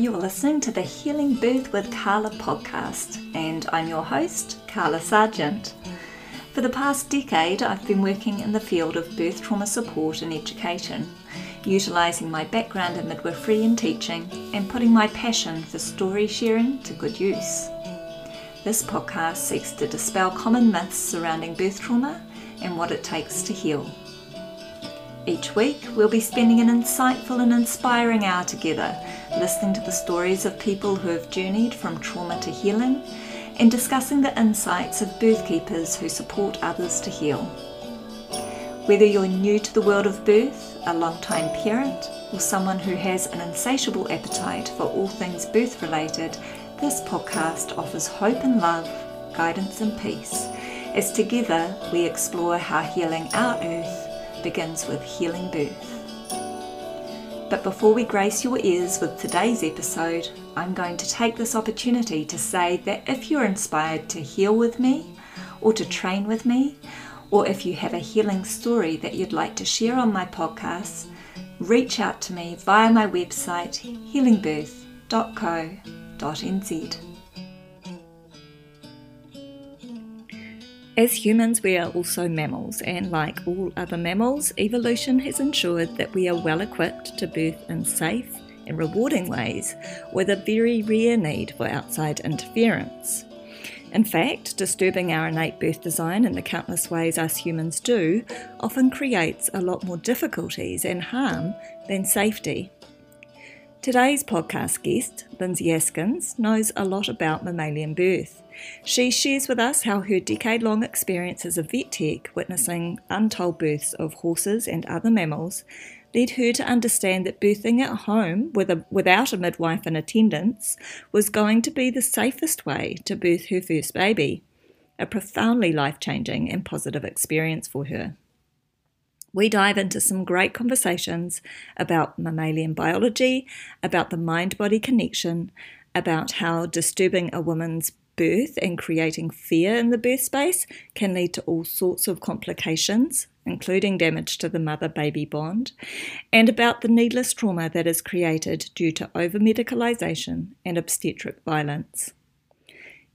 You are listening to the Healing Birth with Carla podcast, and I'm your host, Carla Sargent. For the past decade, I've been working in the field of birth trauma support and education, utilising my background in midwifery and teaching, and putting my passion for story sharing to good use. This podcast seeks to dispel common myths surrounding birth trauma and what it takes to heal. Each week, we'll be spending an insightful and inspiring hour together, listening to the stories of people who have journeyed from trauma to healing and discussing the insights of birth keepers who support others to heal. Whether you're new to the world of birth, a long-time parent, or someone who has an insatiable appetite for all things birth related, this podcast offers hope and love, guidance and peace, as together we explore how healing our earth begins with healing birth. But before we grace your ears with today's episode, I'm going to take this opportunity to say that if you're inspired to heal with me, or to train with me, or if you have a healing story that you'd like to share on my podcast, reach out to me via my website healingbirth.co.nz. As humans, we are also mammals, and like all other mammals, evolution has ensured that we are well equipped to birth in safe and rewarding ways with a very rare need for outside interference. In fact, disturbing our innate birth design in the countless ways us humans do often creates a lot more difficulties and harm than safety. Today's podcast guest, Lindsay Askins, knows a lot about mammalian birth. She shares with us how her decade long experience as a vet tech, witnessing untold births of horses and other mammals, led her to understand that birthing at home with a, without a midwife in attendance was going to be the safest way to birth her first baby, a profoundly life changing and positive experience for her. We dive into some great conversations about mammalian biology, about the mind body connection, about how disturbing a woman's birth and creating fear in the birth space can lead to all sorts of complications, including damage to the mother baby bond, and about the needless trauma that is created due to over medicalisation and obstetric violence.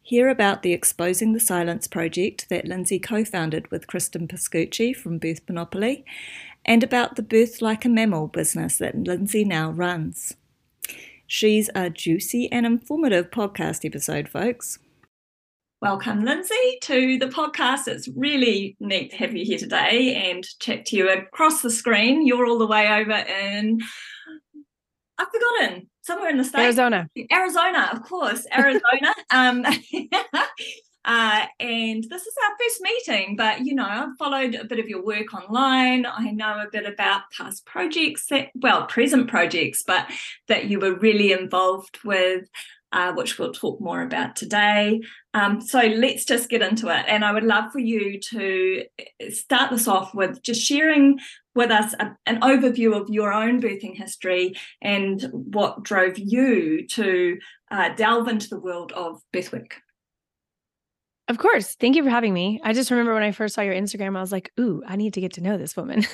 Hear about the Exposing the Silence project that Lindsay co founded with Cristin Pascucci from Birth Monopoly, and about the Birth Like a Mammal business that Lindsay now runs. She's a juicy and informative podcast episode, folks. Welcome, Lindsay, to the podcast. It's really neat to have you here today and chat to you across the screen. You're all the way over in, I've forgotten, somewhere in the state. Arizona. Arizona, of course, Arizona. um, uh, and this is our first meeting, but you know, I've followed a bit of your work online. I know a bit about past projects that, well, present projects, but that you were really involved with. Uh, which we'll talk more about today. Um, so let's just get into it. And I would love for you to start this off with just sharing with us a, an overview of your own birthing history and what drove you to uh, delve into the world of birthwork. Of course. Thank you for having me. I just remember when I first saw your Instagram, I was like, ooh, I need to get to know this woman.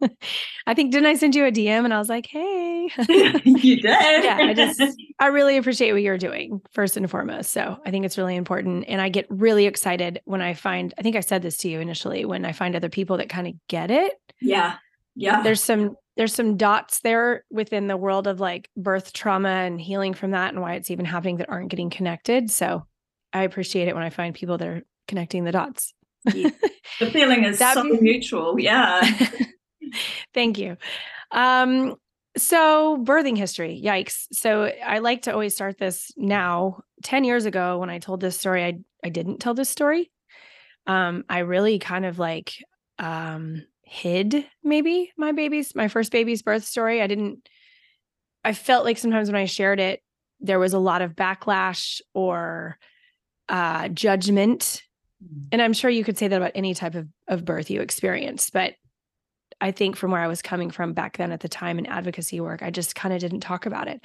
I think, didn't I send you a DM and I was like, hey. you did. yeah. I just, I really appreciate what you're doing first and foremost. So I think it's really important. And I get really excited when I find, I think I said this to you initially, when I find other people that kind of get it. Yeah. Yeah. There's some, there's some dots there within the world of like birth trauma and healing from that and why it's even happening that aren't getting connected. So I appreciate it when I find people that are connecting the dots. Yeah. The feeling is so be- mutual. Yeah. Thank you. Um, so birthing history, yikes. So I like to always start this now. 10 years ago, when I told this story, I I didn't tell this story. Um, I really kind of like um hid maybe my baby's my first baby's birth story. I didn't I felt like sometimes when I shared it, there was a lot of backlash or uh, judgment. Mm. And I'm sure you could say that about any type of, of birth you experience. But I think from where I was coming from back then at the time in advocacy work, I just kind of didn't talk about it.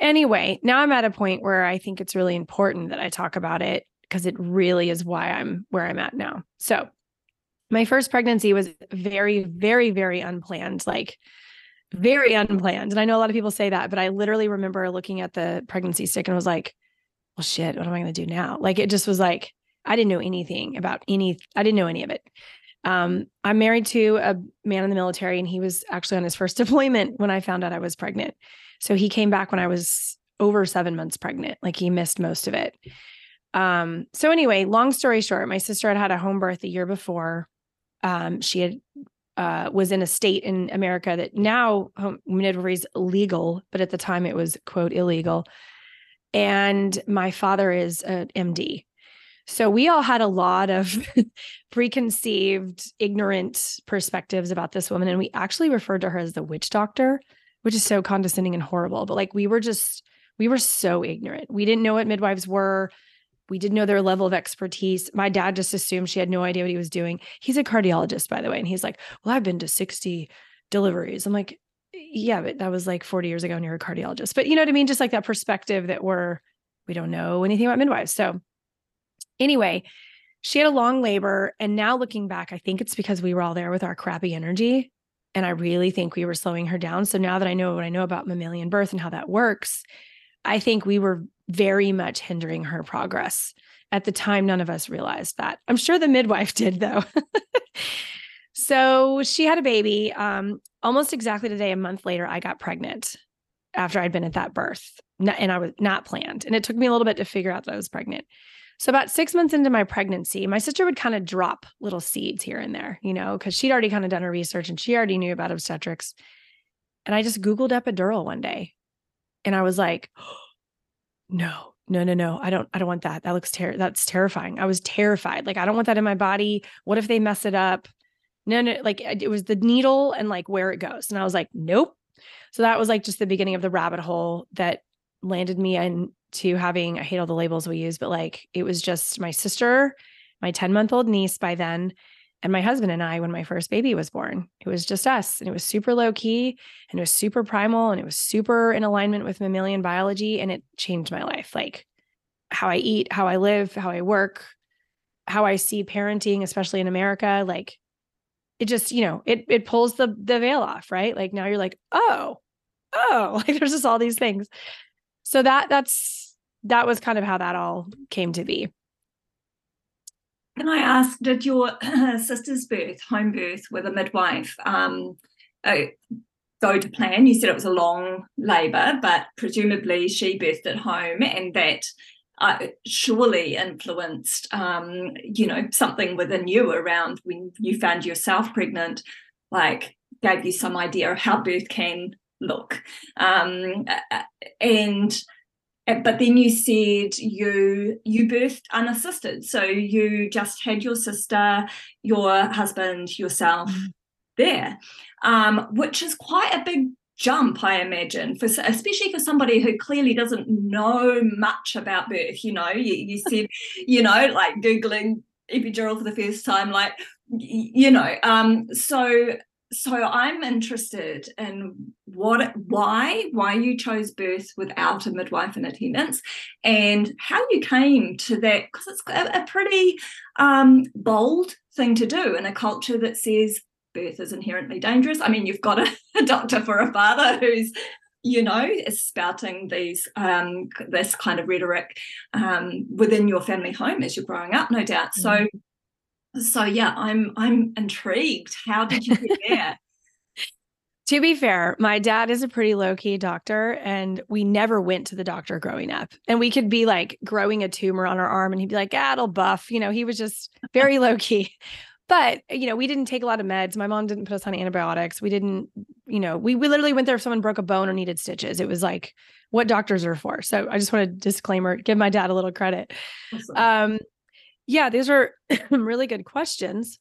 Anyway, now I'm at a point where I think it's really important that I talk about it because it really is why I'm where I'm at now. So, my first pregnancy was very, very, very unplanned, like very unplanned. And I know a lot of people say that, but I literally remember looking at the pregnancy stick and was like, well, shit, what am I going to do now? Like it just was like, I didn't know anything about any, I didn't know any of it. Um, I'm married to a man in the military, and he was actually on his first deployment when I found out I was pregnant. So he came back when I was over seven months pregnant. Like he missed most of it. Um, so anyway, long story short, my sister had had a home birth the year before. Um, she had uh, was in a state in America that now home midwifery is legal, but at the time it was quote illegal. And my father is an MD. So we all had a lot of preconceived, ignorant perspectives about this woman. And we actually referred to her as the witch doctor, which is so condescending and horrible. But like we were just, we were so ignorant. We didn't know what midwives were. We didn't know their level of expertise. My dad just assumed she had no idea what he was doing. He's a cardiologist, by the way. And he's like, Well, I've been to 60 deliveries. I'm like, Yeah, but that was like 40 years ago and you're a cardiologist. But you know what I mean? Just like that perspective that we're, we don't know anything about midwives. So Anyway, she had a long labor. And now looking back, I think it's because we were all there with our crappy energy. And I really think we were slowing her down. So now that I know what I know about mammalian birth and how that works, I think we were very much hindering her progress. At the time, none of us realized that. I'm sure the midwife did, though. so she had a baby. Um, almost exactly today, a month later, I got pregnant after I'd been at that birth, and I was not planned. And it took me a little bit to figure out that I was pregnant. So about six months into my pregnancy, my sister would kind of drop little seeds here and there, you know, because she'd already kind of done her research and she already knew about obstetrics. And I just Googled epidural one day and I was like, no, no, no, no. I don't, I don't want that. That looks ter- that's terrifying. I was terrified. Like, I don't want that in my body. What if they mess it up? No, no, like it was the needle and like where it goes. And I was like, nope. So that was like just the beginning of the rabbit hole that landed me into having, I hate all the labels we use, but like it was just my sister, my 10 month old niece by then, and my husband and I when my first baby was born. It was just us. And it was super low key and it was super primal and it was super in alignment with mammalian biology. And it changed my life like how I eat, how I live, how I work, how I see parenting, especially in America. Like it just, you know, it it pulls the the veil off, right? Like now you're like, oh, oh, like there's just all these things. So that that's that was kind of how that all came to be. Can I ask, did your sister's birth, home birth with a midwife, um, uh, go to plan? You said it was a long labour, but presumably she birthed at home, and that uh, surely influenced, um, you know, something within you around when you found yourself pregnant, like gave you some idea of how birth can look. Um, and but then you said you you birthed unassisted so you just had your sister your husband yourself mm-hmm. there um, which is quite a big jump i imagine for especially for somebody who clearly doesn't know much about birth you know you, you said you know like googling epidural for the first time like you know um so so I'm interested in what, why, why you chose birth without a midwife in attendance, and how you came to that because it's a, a pretty um, bold thing to do in a culture that says birth is inherently dangerous. I mean, you've got a, a doctor for a father who's you know, is spouting these um, this kind of rhetoric um, within your family home as you're growing up, no doubt. Mm-hmm. So so yeah i'm i'm intrigued how did you get there to be fair my dad is a pretty low-key doctor and we never went to the doctor growing up and we could be like growing a tumor on our arm and he'd be like ah it'll buff you know he was just very low-key but you know we didn't take a lot of meds my mom didn't put us on antibiotics we didn't you know we, we literally went there if someone broke a bone or needed stitches it was like what doctors are for so i just want to disclaimer give my dad a little credit awesome. um yeah, these are really good questions.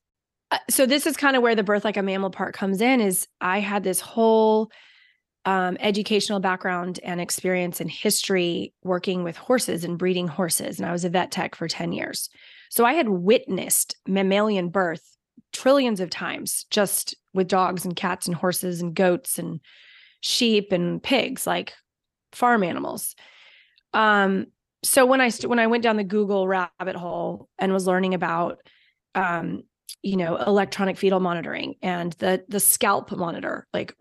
Uh, so this is kind of where the birth like a mammal part comes in is I had this whole um, educational background and experience in history working with horses and breeding horses. And I was a vet tech for 10 years. So I had witnessed mammalian birth trillions of times just with dogs and cats and horses and goats and sheep and pigs, like farm animals. Um, so when I st- when I went down the Google rabbit hole and was learning about um, you know electronic fetal monitoring and the the scalp monitor like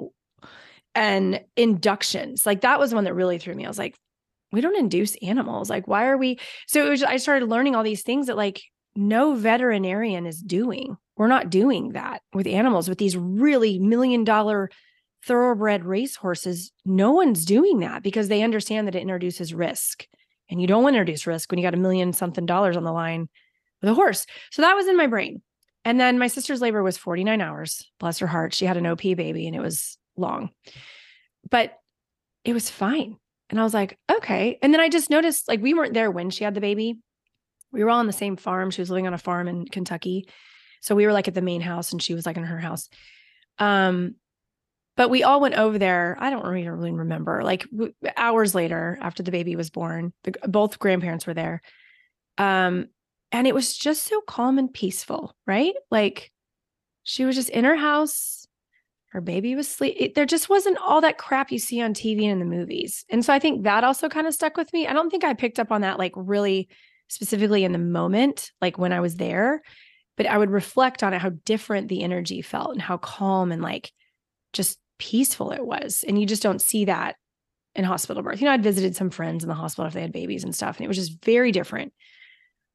and inductions. Like that was one that really threw me. I was like, we don't induce animals. Like, why are we? So was, I started learning all these things that like no veterinarian is doing. We're not doing that with animals, with these really million dollar thoroughbred racehorses. No one's doing that because they understand that it introduces risk. And you don't want to introduce risk when you got a million something dollars on the line with a horse. So that was in my brain. And then my sister's labor was 49 hours. Bless her heart. She had an OP baby and it was long, but it was fine. And I was like, okay. And then I just noticed like we weren't there when she had the baby. We were all on the same farm. She was living on a farm in Kentucky. So we were like at the main house and she was like in her house. Um, but we all went over there. I don't really, remember, like w- hours later after the baby was born, the, both grandparents were there. Um, and it was just so calm and peaceful, right? Like she was just in her house. Her baby was sleep. there just wasn't all that crap you see on TV and in the movies. And so I think that also kind of stuck with me. I don't think I picked up on that like really specifically in the moment, like when I was there, but I would reflect on it, how different the energy felt and how calm and like just peaceful it was. And you just don't see that in hospital birth. You know, I'd visited some friends in the hospital if they had babies and stuff, and it was just very different.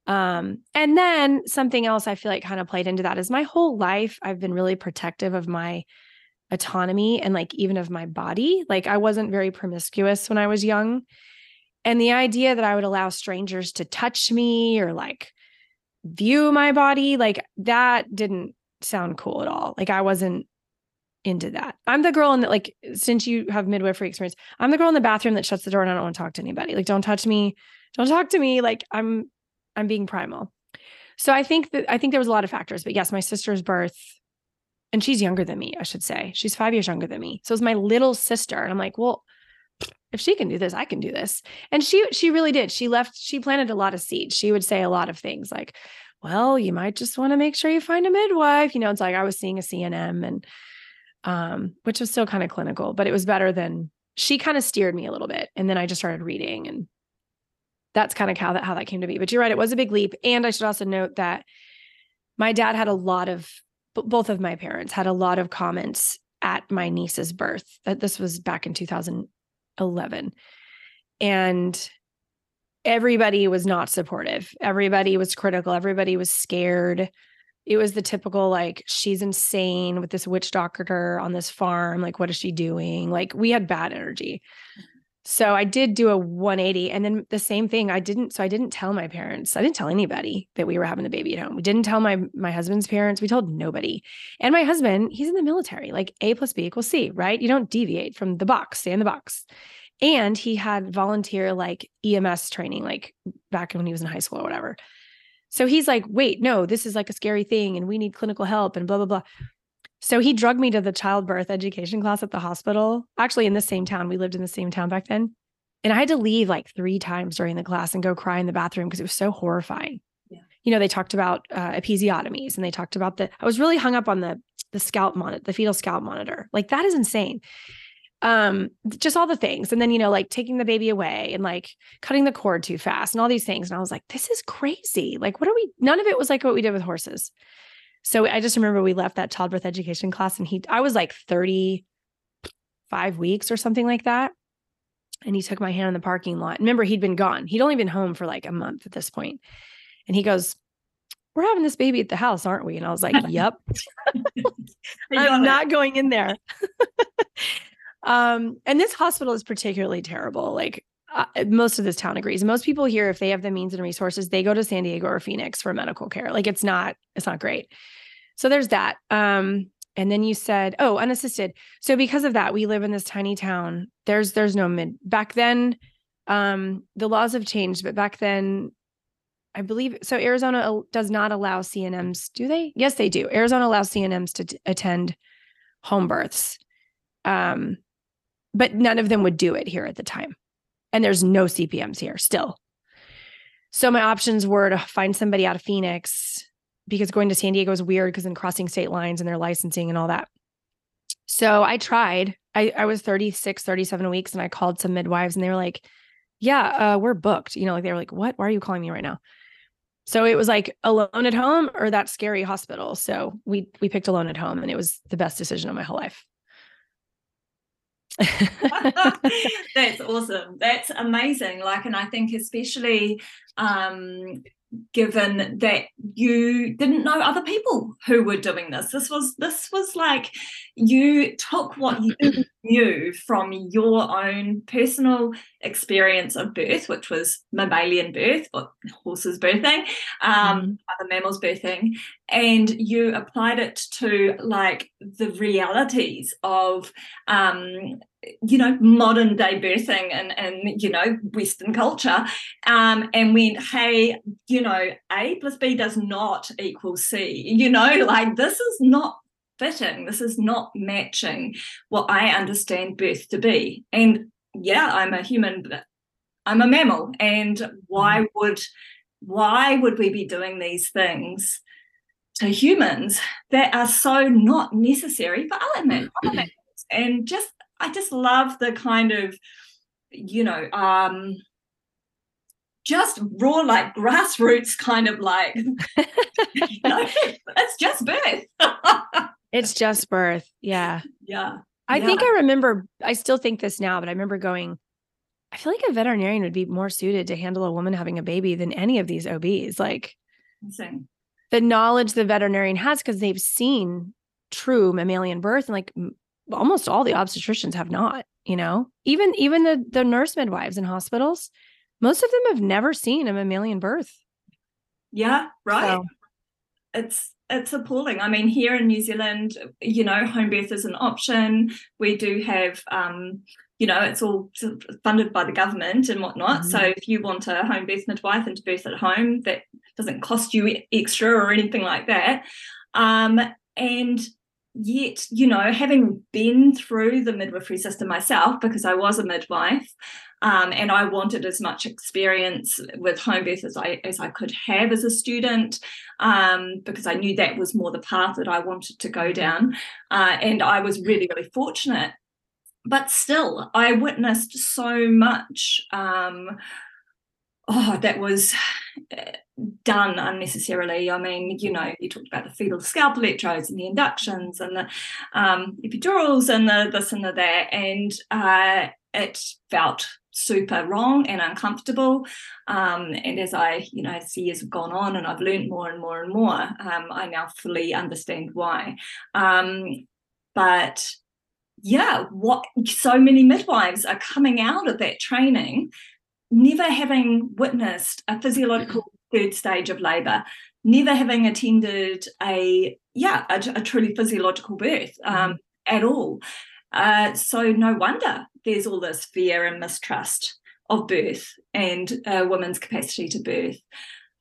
Um, and then something else I feel like kind of played into that is my whole life I've been really protective of my autonomy and like even of my body. Like I wasn't very promiscuous when I was young. And the idea that I would allow strangers to touch me or like view my body, like that didn't sound cool at all. Like I wasn't into that. I'm the girl in that, like, since you have midwifery experience, I'm the girl in the bathroom that shuts the door and I don't want to talk to anybody. Like, don't touch me. Don't talk to me. Like, I'm I'm being primal. So I think that I think there was a lot of factors, but yes, my sister's birth, and she's younger than me, I should say. She's five years younger than me. So it's my little sister. And I'm like, well, if she can do this, I can do this. And she she really did. She left, she planted a lot of seeds. She would say a lot of things like, well, you might just want to make sure you find a midwife. You know, it's like I was seeing a CNM and um, which was still kind of clinical, but it was better than she kind of steered me a little bit. And then I just started reading and that's kind of how that how that came to be. But you're right, it was a big leap. And I should also note that my dad had a lot of both of my parents had a lot of comments at my niece's birth. That this was back in 2011. And everybody was not supportive. Everybody was critical. Everybody was scared. It was the typical like she's insane with this witch doctor on this farm. Like what is she doing? Like we had bad energy. Mm-hmm. So I did do a 180 and then the same thing I didn't so I didn't tell my parents. I didn't tell anybody that we were having the baby at home. We didn't tell my my husband's parents. We told nobody. And my husband, he's in the military. Like A plus B equals C, right? You don't deviate from the box, stay in the box. And he had volunteer like EMS training like back when he was in high school or whatever. So he's like, "Wait, no, this is like a scary thing and we need clinical help and blah blah blah." So he drugged me to the childbirth education class at the hospital, actually in the same town. We lived in the same town back then. And I had to leave like three times during the class and go cry in the bathroom because it was so horrifying. Yeah. You know, they talked about uh, episiotomies and they talked about the, I was really hung up on the, the scalp monitor, the fetal scalp monitor. Like that is insane. Um, just all the things. And then, you know, like taking the baby away and like cutting the cord too fast and all these things. And I was like, this is crazy. Like, what are we, none of it was like what we did with horses. So I just remember we left that childbirth education class and he, I was like 35 weeks or something like that. And he took my hand in the parking lot. Remember, he'd been gone. He'd only been home for like a month at this point. And he goes, We're having this baby at the house, aren't we? And I was like, Yep. I'm not going in there. um, and this hospital is particularly terrible. Like uh, most of this town agrees. Most people here, if they have the means and resources, they go to San Diego or Phoenix for medical care. Like it's not, it's not great. So there's that. Um, and then you said, oh, unassisted. So because of that, we live in this tiny town. There's there's no mid back then. Um, the laws have changed, but back then, I believe so. Arizona does not allow CNMs, do they? Yes, they do. Arizona allows CNMs to t- attend home births, um, but none of them would do it here at the time. And there's no CPMs here still. So my options were to find somebody out of Phoenix because going to San Diego is weird because then crossing state lines and their licensing and all that. So I tried. I, I was 36, 37 weeks and I called some midwives and they were like, yeah, uh, we're booked. You know, like they were like, what? Why are you calling me right now? So it was like alone at home or that scary hospital. So we we picked alone at home and it was the best decision of my whole life. That's awesome. That's amazing. Like, and I think especially um, given that you didn't know other people who were doing this this was this was like you took what you knew from your own personal experience of birth which was mammalian birth or horses birthing um, mm. other mammals birthing and you applied it to like the realities of um, you know modern day birthing and and you know western culture. Um and went hey you know a plus b does not equal c you know like this is not fitting. This is not matching what i understand birth to be. And yeah i'm a human but i'm a mammal. And why mm-hmm. would why would we be doing these things to humans that are so not necessary for other mammals? And just I just love the kind of, you know, um, just raw, like grassroots kind of like, you know, it's just birth. it's just birth. Yeah. Yeah. I yeah. think I remember, I still think this now, but I remember going, I feel like a veterinarian would be more suited to handle a woman having a baby than any of these OBs. Like Insane. the knowledge the veterinarian has because they've seen true mammalian birth and like almost all the obstetricians have not you know? Even even the the nurse midwives in hospitals most of them have never seen a mammalian birth. Yeah right? So. it's it's appalling. I mean here in new zealand you know home birth is an option. We do have um you know it's all funded by the government and whatnot. Mm-hmm. so if you want a home birth midwife and to birth at home that doesn't cost you extra or anything like that. Um and yet, you know, having been through the midwifery system myself, because I was a midwife, um, and I wanted as much experience with home birth as I as I could have as a student, um, because I knew that was more the path that I wanted to go down, uh, and I was really really fortunate. But still, I witnessed so much. Um, oh, that was done unnecessarily. I mean, you know, you talked about the fetal scalp electrodes and the inductions and the um, epidurals and the this and the that, and uh, it felt super wrong and uncomfortable. Um, and as I, you know, as the years have gone on and I've learned more and more and more, um, I now fully understand why. Um, but yeah, what so many midwives are coming out of that training never having witnessed a physiological third stage of labor, never having attended a yeah a, a truly physiological birth um, mm-hmm. at all. Uh, so no wonder there's all this fear and mistrust of birth and a woman's capacity to birth.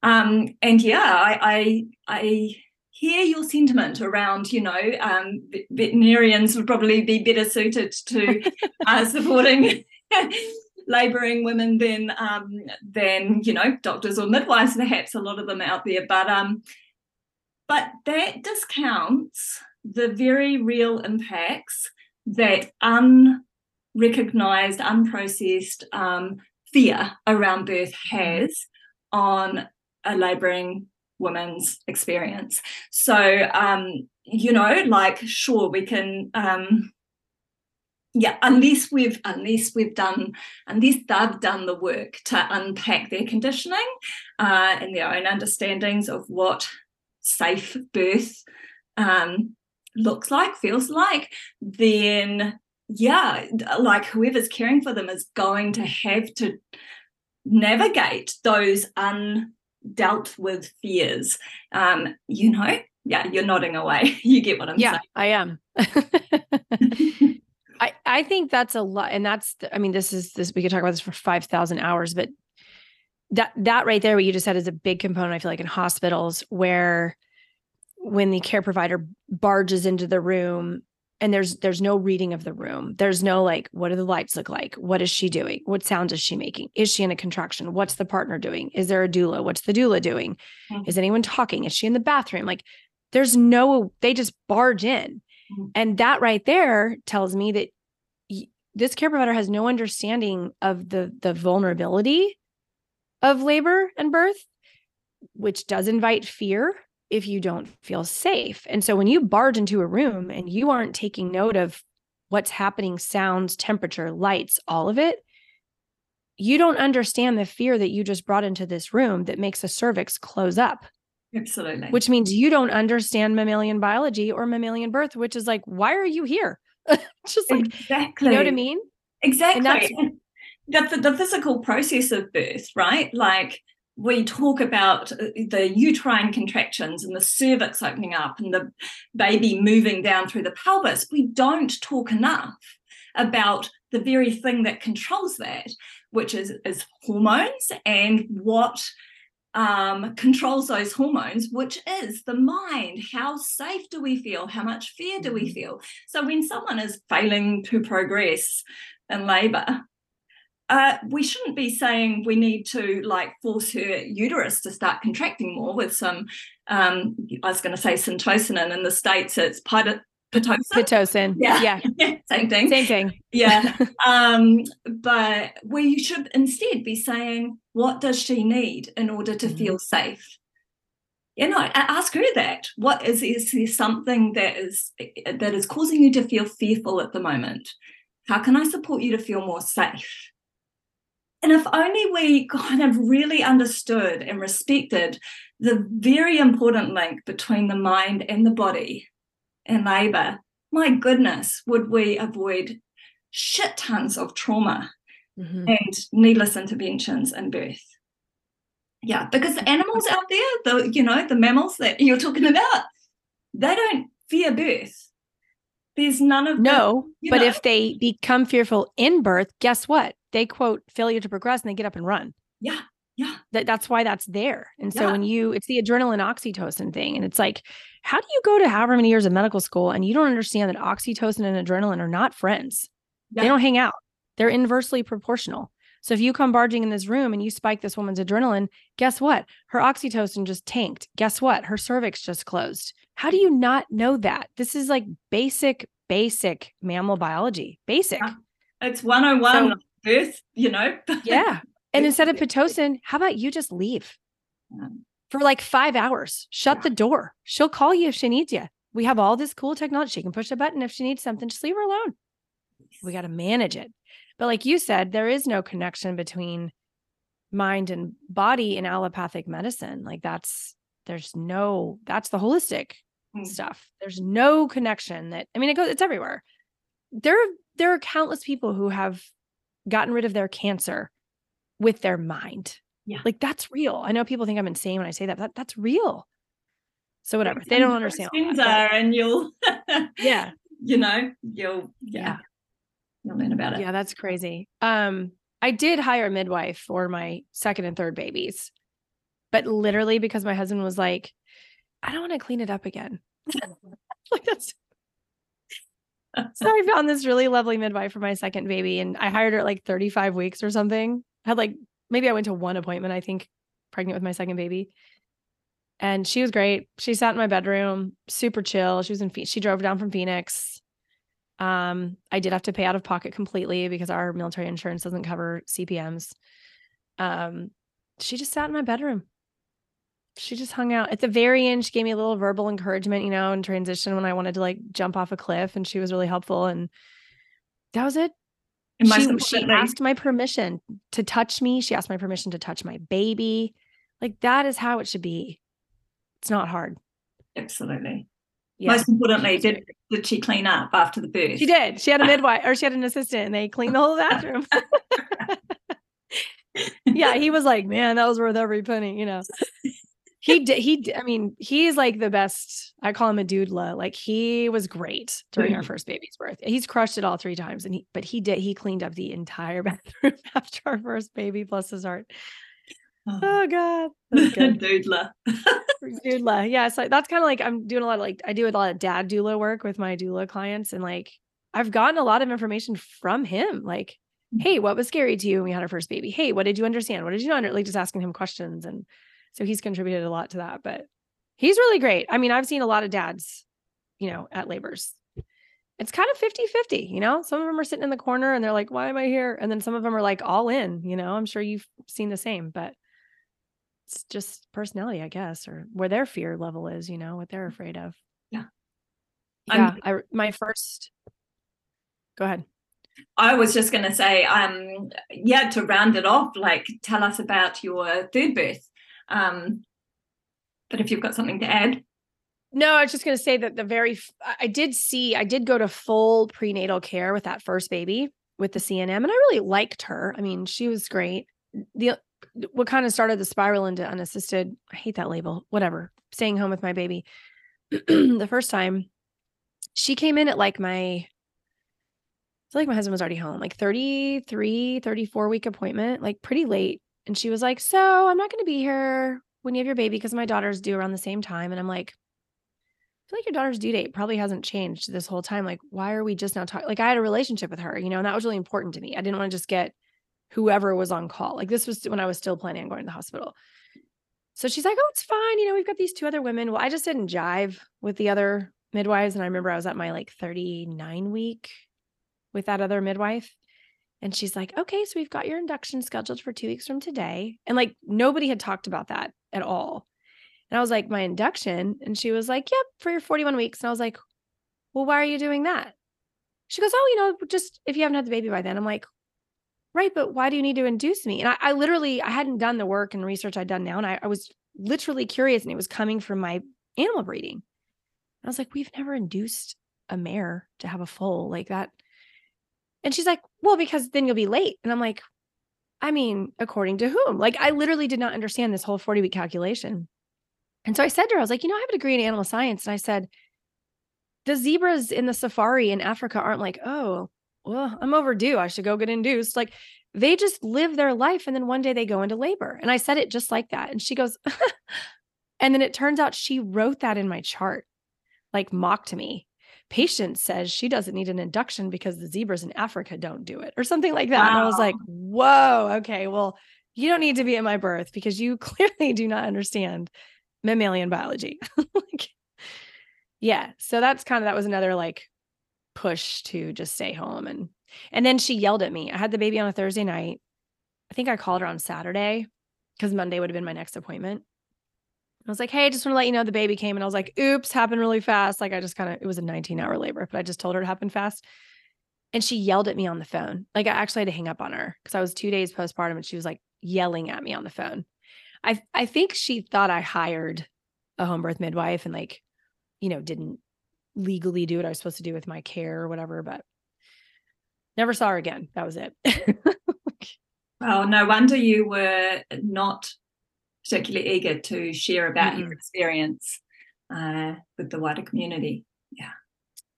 Um, and yeah, I, I, I hear your sentiment around, you know, um, veterinarians would probably be better suited to uh, supporting labouring women than um, than you know doctors or midwives, perhaps a lot of them out there. But um, but that discounts the very real impacts that unrecognized, unprocessed um, fear around birth has on a labouring woman's experience. So, um, you know, like, sure, we can um, yeah unless we've unless we've done unless they've done the work to unpack their conditioning uh, and their own understandings of what safe birth um, looks like feels like then yeah like whoever's caring for them is going to have to navigate those undealt with fears. Um, you know? Yeah you're nodding away. You get what i'm yeah, saying. I am I, I think that's a lot. And that's, I mean, this is this, we could talk about this for 5,000 hours, but that, that right there, what you just said is a big component. I feel like in hospitals where when the care provider barges into the room and there's, there's no reading of the room. There's no like, what do the lights look like? What is she doing? What sound is she making? Is she in a contraction? What's the partner doing? Is there a doula? What's the doula doing? Mm-hmm. Is anyone talking? Is she in the bathroom? Like there's no, they just barge in. Mm-hmm. And that right there tells me that this care provider has no understanding of the the vulnerability of labor and birth, which does invite fear if you don't feel safe. And so when you barge into a room and you aren't taking note of what's happening, sounds, temperature, lights, all of it, you don't understand the fear that you just brought into this room that makes the cervix close up. Absolutely. Which means you don't understand mammalian biology or mammalian birth, which is like, why are you here? just like, exactly. you know what I mean? Exactly. The, the, the physical process of birth, right? Like we talk about uh, the uterine contractions and the cervix opening up and the baby moving down through the pelvis. We don't talk enough about the very thing that controls that, which is, is hormones and what um, controls those hormones, which is the mind. How safe do we feel? How much fear do we mm-hmm. feel? So when someone is failing to progress in labor, uh, we shouldn't be saying we need to like force her uterus to start contracting more with some um, I was going to say syntocin, and in the states it's pitocin. Pitocin. Yeah. yeah. Same thing. Same thing. Yeah. um, but we should instead be saying, what does she need in order to mm-hmm. feel safe? You know, ask her that. What is is there something that is that is causing you to feel fearful at the moment? How can I support you to feel more safe? And if only we kind of really understood and respected the very important link between the mind and the body in labor, my goodness, would we avoid shit tons of trauma mm-hmm. and needless interventions in birth. Yeah, because the animals out there, the you know, the mammals that you're talking about, they don't fear birth. There's none of no, the, but know. if they become fearful in birth, guess what? They quote failure to progress and they get up and run. Yeah, yeah. That that's why that's there. And so yeah. when you it's the adrenaline oxytocin thing and it's like how do you go to however many years of medical school and you don't understand that oxytocin and adrenaline are not friends? Yeah. They don't hang out. They're inversely proportional. So if you come barging in this room and you spike this woman's adrenaline, guess what? Her oxytocin just tanked. Guess what? Her cervix just closed. How do you not know that? This is like basic, basic mammal biology. Basic. Yeah. It's 101 so, birth, you know? yeah. And instead of Pitocin, how about you just leave for like five hours? Shut yeah. the door. She'll call you if she needs you. We have all this cool technology. She can push a button if she needs something. Just leave her alone. We got to manage it. But like you said, there is no connection between mind and body in allopathic medicine. Like that's there's no that's the holistic mm. stuff. There's no connection that I mean it goes it's everywhere. There there are countless people who have gotten rid of their cancer with their mind. Yeah. Like that's real. I know people think I'm insane when I say that, but that, that's real. So whatever. They don't understand. Things are and you'll yeah. You know, you'll yeah. yeah. You'll learn about it. Yeah, that's crazy. Um, I did hire a midwife for my second and third babies, but literally because my husband was like, I don't want to clean it up again. like that's so I found this really lovely midwife for my second baby and I hired her at like 35 weeks or something. Had like maybe I went to one appointment, I think, pregnant with my second baby. And she was great. She sat in my bedroom, super chill. She was in she drove down from Phoenix. Um, I did have to pay out of pocket completely because our military insurance doesn't cover CPMs. Um, she just sat in my bedroom she just hung out at the very end. She gave me a little verbal encouragement, you know, in transition when I wanted to like jump off a cliff, and she was really helpful. And that was it. She, she asked my permission to touch me. She asked my permission to touch my baby. Like that is how it should be. It's not hard. Absolutely. Yeah. Most importantly, did did she clean up after the birth? She did. She had a midwife or she had an assistant and they cleaned the whole bathroom. yeah, he was like, man, that was worth every penny, you know he did he i mean he's like the best i call him a doodla. Like he was great during our first baby's birth. He's crushed it all three times and he but he did he cleaned up the entire bathroom after our first baby plus his heart. Oh, oh god. Doodla. Doodla. Yeah so that's kind of like i'm doing a lot of like i do a lot of dad doula work with my doula clients and like i've gotten a lot of information from him. Like mm. hey what was scary to you when we had our first baby? Hey what did you understand? What did you not like just asking him questions and so he's contributed a lot to that, but he's really great. I mean, I've seen a lot of dads, you know, at labors. It's kind of 50 50, you know, some of them are sitting in the corner and they're like, why am I here? And then some of them are like all in, you know, I'm sure you've seen the same, but it's just personality, I guess, or where their fear level is, you know, what they're afraid of. Yeah. Yeah. I, my first, go ahead. I was just going to say, um, yeah, to round it off, like tell us about your third birth. Um, but if you've got something to add. No, I was just going to say that the very, I did see, I did go to full prenatal care with that first baby with the CNM, and I really liked her. I mean, she was great. The what kind of started the spiral into unassisted, I hate that label, whatever, staying home with my baby. the first time she came in at like my, I feel like my husband was already home, like 33, 34 week appointment, like pretty late. And she was like, So I'm not going to be here when you have your baby because my daughter's due around the same time. And I'm like, I feel like your daughter's due date probably hasn't changed this whole time. Like, why are we just now talking? Like, I had a relationship with her, you know, and that was really important to me. I didn't want to just get whoever was on call. Like this was when I was still planning on going to the hospital. So she's like, "Oh, it's fine. You know, we've got these two other women." Well, I just didn't jive with the other midwives, and I remember I was at my like 39 week with that other midwife, and she's like, "Okay, so we've got your induction scheduled for two weeks from today," and like nobody had talked about that at all. And I was like, "My induction," and she was like, "Yep, for your 41 weeks," and I was like, "Well, why are you doing that?" She goes, "Oh, you know, just if you haven't had the baby by then." I'm like, right but why do you need to induce me and I, I, literally i hadn't done the work and research i'd done now and I, I was literally curious and it was coming from my animal breeding i was like we've never induced a mare to have a foal like that and she's like well because then you'll be late and i'm like i mean according to whom like i literally did not understand this whole 40 week calculation and so i said to her i was like you know i have a degree in animal science and i said the zebras in the safari in africa aren't like oh well, I'm overdue. I should go get induced. Like they just live their life and then one day they go into labor. And I said it just like that. And she goes, and then it turns out she wrote that in my chart, like mocked me. Patience says she doesn't need an induction because the zebras in Africa don't do it, or something like that. Wow. And I was like, whoa, okay, well, you don't need to be at my birth because you clearly do not understand mammalian biology. like, yeah. So that's kind of that was another like push to just stay home and and then she yelled at me. I had the baby on a Thursday night. I think I called her on Saturday because Monday would have been my next appointment. I was like, hey, I just want to let you know the baby came. And I was like, oops, happened really fast. Like I just kind of, it was a 19 hour labor, but I just told her it happened fast. And she yelled at me on the phone. Like I actually had to hang up on her because I was two days postpartum and she was like yelling at me on the phone. I I think she thought I hired a home birth midwife and like, you know, didn't legally do what I was supposed to do with my care or whatever, but never saw her again. That was it. well, no wonder you were not particularly eager to share about mm-hmm. your experience uh, with the wider community. Yeah.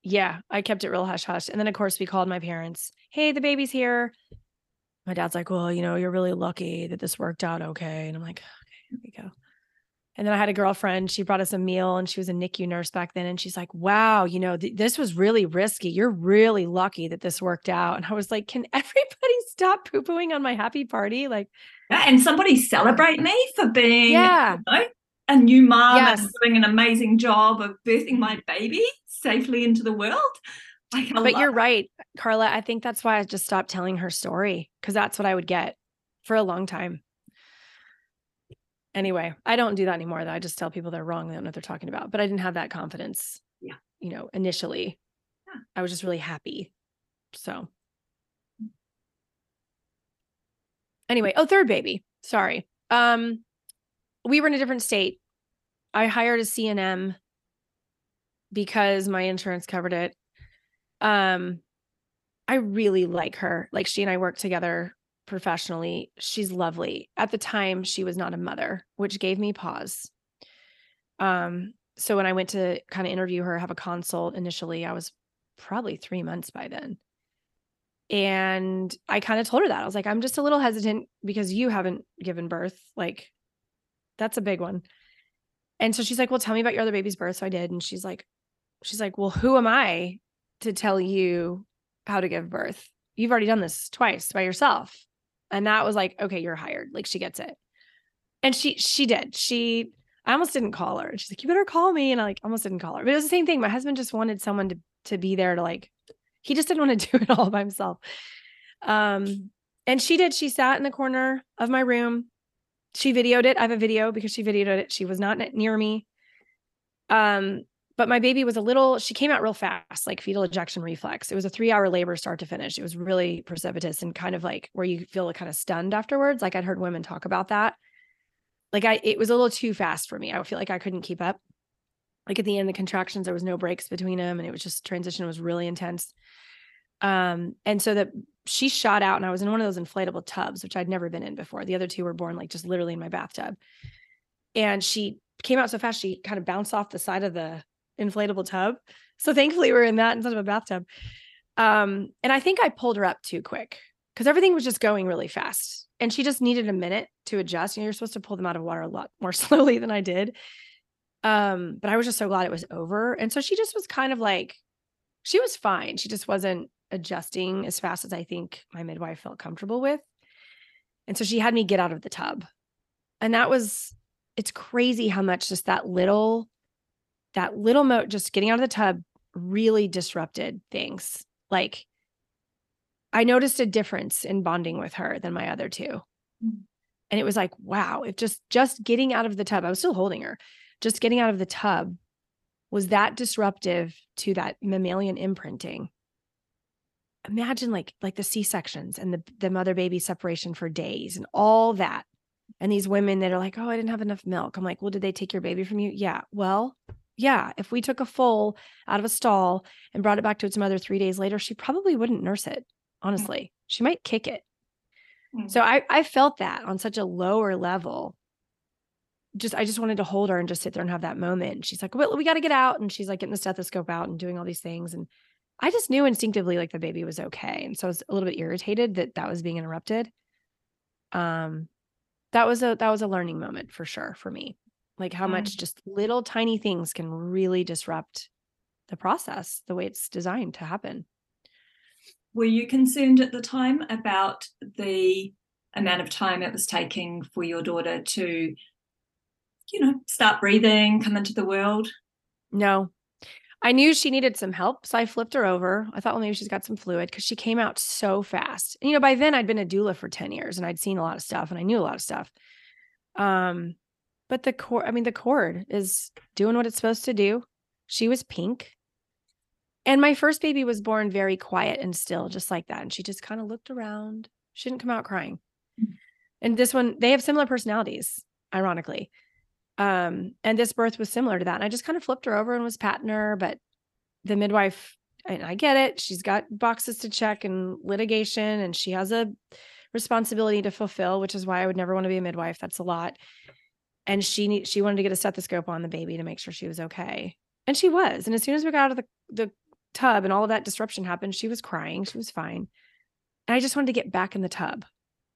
Yeah, I kept it real hush hush. And then, of course, we called my parents. Hey, the baby's here. My dad's like, Well, you know, you're really lucky that this worked out okay. And I'm like, Okay, here we go. And then I had a girlfriend, she brought us a meal and she was a NICU nurse back then. And she's like, wow, you know, th- this was really risky. You're really lucky that this worked out. And I was like, can everybody stop poo pooing on my happy party? Like, yeah, and somebody celebrate me for being yeah. You know, a new mom yes. and doing an amazing job of birthing my baby safely into the world. Like, but you're right, Carla. I think that's why I just stopped telling her story because that's what I would get for a long time anyway, I don't do that anymore. Though I just tell people they're wrong. They don't know what they're talking about. But I didn't have that confidence. Yeah. You know, initially, yeah. I was just really happy. So anyway, oh, third baby. Sorry. Um, we were in a different state. I hired a CNM because my insurance covered it. Um, I really like her. Like she and I work together professionally. She's lovely. At the time, she was not a mother, which gave me pause. Um, so when I went to kind of interview her, have a consult initially, I was probably three months by then. And I kind of told her that. I was like, I'm just a little hesitant because you haven't given birth. Like, that's a big one. And so she's like, Well, tell me about your other baby's birth. So I did. And she's like, She's like, Well, who am I to tell you how to give birth? You've already done this twice by yourself. And that was like, okay, you're hired. Like she gets it. And she she did. She I almost didn't call her. She's like, you better call me. And I like almost didn't call her. But it was the same thing. My husband just wanted someone to to be there to like, he just didn't want to do it all by himself. Um, and she did. She sat in the corner of my room. She videoed it. I have a video because she videoed it. She was not near me. Um, but my baby was a little, she came out real fast, like fetal ejection reflex. It was a three hour labor start to finish. It was really precipitous and kind of like where you feel kind of stunned afterwards. Like I'd heard women talk about that. Like I, it was a little too fast for me. I feel like I couldn't keep up. Like at the end, the contractions, there was no breaks between them and it was just transition was really intense. Um, and so that she shot out and I was in one of those inflatable tubs, which I'd never been in before. The other two were born like just literally in my bathtub. And she came out so fast, she kind of bounced off the side of the inflatable tub. So thankfully we are in that instead of a bathtub. Um, and I think I pulled her up too quick because everything was just going really fast. And she just needed a minute to adjust. You know, you're supposed to pull them out of water a lot more slowly than I did. Um, but I was just so glad it was over. And so she just was kind of like, she was fine. She just wasn't adjusting as fast as I think my midwife felt comfortable with. And so she had me get out of the tub. And that was, it's crazy how much just that little that little mo just getting out of the tub really disrupted things. Like I noticed a difference in bonding with her than my other 2 mm-hmm. And it was like, wow, if just just getting out of the tub, I was still holding her. Just getting out of the tub was that disruptive to that mammalian imprinting. Imagine like like the C-sections and the the mother baby separation for days and all that. And these women that are like, "Oh, I didn't have enough milk." I'm like, "Well, did they take your baby from you?" Yeah. Well, yeah, if we took a foal out of a stall and brought it back to its mother three days later, she probably wouldn't nurse it. Mm. Honestly, mm-hmm. she might kick it. Mm-hmm. So I, I felt that on such a lower level. Just I just wanted to hold her and just sit there and have that moment. She's like, well, we got to get out. And she's like getting the stethoscope out and doing all these things. And I just knew instinctively like the baby was okay. And so I was a little bit irritated that that was being interrupted. Um, that was a that was a learning moment for sure for me like how mm. much just little tiny things can really disrupt the process the way it's designed to happen were you concerned at the time about the amount of time it was taking for your daughter to you know start breathing come into the world no I knew she needed some help. So I flipped her over. I thought, well, maybe she's got some fluid because she came out so fast. And, you know, by then I'd been a doula for 10 years and I'd seen a lot of stuff and I knew a lot of stuff. Um, but the cord, I mean, the cord is doing what it's supposed to do. She was pink. And my first baby was born very quiet and still, just like that. And she just kind of looked around. She didn't come out crying. Mm. And this one, they have similar personalities, ironically. Um, and this birth was similar to that. And I just kind of flipped her over and was patting her. But the midwife, and I get it, she's got boxes to check and litigation, and she has a responsibility to fulfill, which is why I would never want to be a midwife. That's a lot and she need, she wanted to get a stethoscope on the baby to make sure she was okay. And she was. And as soon as we got out of the, the tub and all of that disruption happened, she was crying. She was fine. And I just wanted to get back in the tub.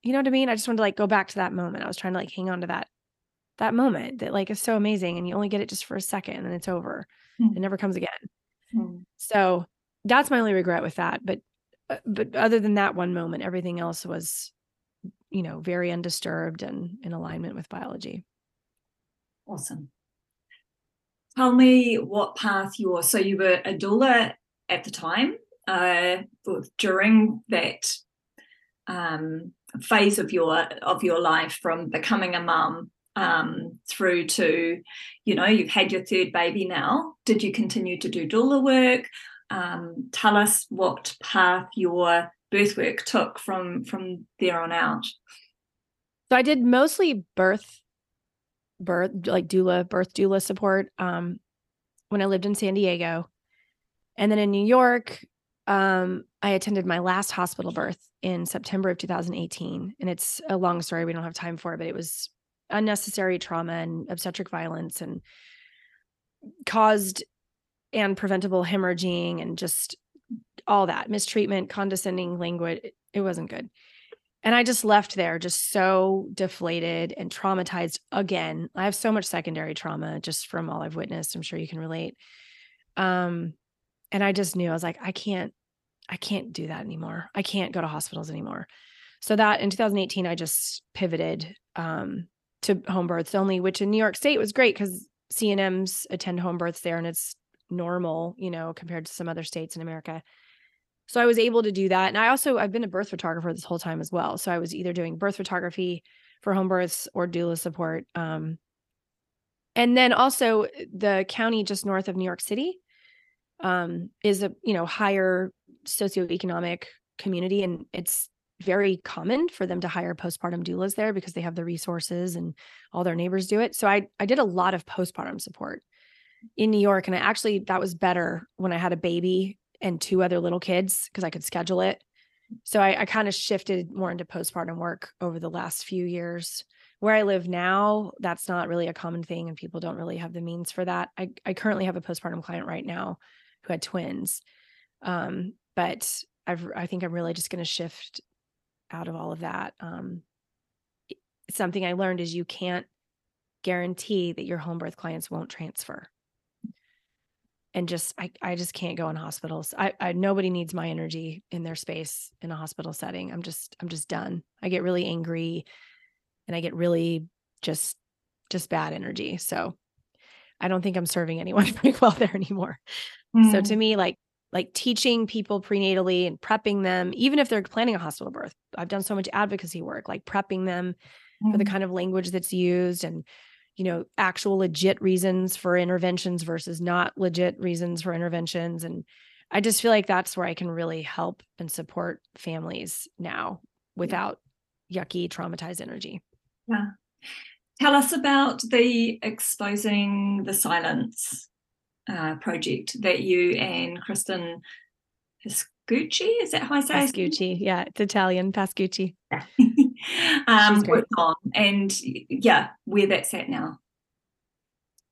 You know what I mean? I just wanted to like go back to that moment. I was trying to like hang on to that that moment that like is so amazing and you only get it just for a second and then it's over. Mm-hmm. It never comes again. Mm-hmm. So that's my only regret with that. But uh, but other than that one moment, everything else was, you know, very undisturbed and in alignment with biology. Awesome. Tell me what path you were. So you were a doula at the time. Uh, during that um, phase of your of your life, from becoming a mum um, through to, you know, you've had your third baby now. Did you continue to do doula work? Um, tell us what path your birth work took from from there on out. So I did mostly birth birth like doula birth doula support um when I lived in San Diego. And then in New York, um, I attended my last hospital birth in September of 2018. And it's a long story. We don't have time for it, but it was unnecessary trauma and obstetric violence and caused and preventable hemorrhaging and just all that mistreatment, condescending language. It wasn't good. And I just left there just so deflated and traumatized again. I have so much secondary trauma just from all I've witnessed. I'm sure you can relate. Um, and I just knew I was like, I can't, I can't do that anymore. I can't go to hospitals anymore. So that in 2018, I just pivoted um, to home births only, which in New York State was great because CNMs attend home births there and it's normal, you know, compared to some other states in America. So I was able to do that. And I also, I've been a birth photographer this whole time as well. So I was either doing birth photography for home births or doula support. Um, and then also the county just north of New York City um, is a you know higher socioeconomic community, and it's very common for them to hire postpartum doulas there because they have the resources and all their neighbors do it. So I I did a lot of postpartum support in New York, and I actually that was better when I had a baby and two other little kids because I could schedule it. So I, I kind of shifted more into postpartum work over the last few years where I live now, that's not really a common thing, and people don't really have the means for that. I, I currently have a postpartum client right now who had twins, um, but I've I think I'm really just going to shift out of all of that. Um, something I learned is you can't guarantee that your home birth clients won't transfer. And just I I just can't go in hospitals. I, I nobody needs my energy in their space in a hospital setting. I'm just I'm just done. I get really angry and I get really just just bad energy. So I don't think I'm serving anyone very well there anymore. Mm. So to me, like like teaching people prenatally and prepping them, even if they're planning a hospital birth. I've done so much advocacy work, like prepping them mm. for the mm. kind of language that's used and you know actual legit reasons for interventions versus not legit reasons for interventions and I just feel like that's where I can really help and support families now without yucky traumatized energy. Yeah. Tell us about the Exposing the Silence uh, project that you and Cristin Pascucci, is that how I say Pascucci, yeah, it's Italian, Pascucci. Um, on and yeah, where that's at now.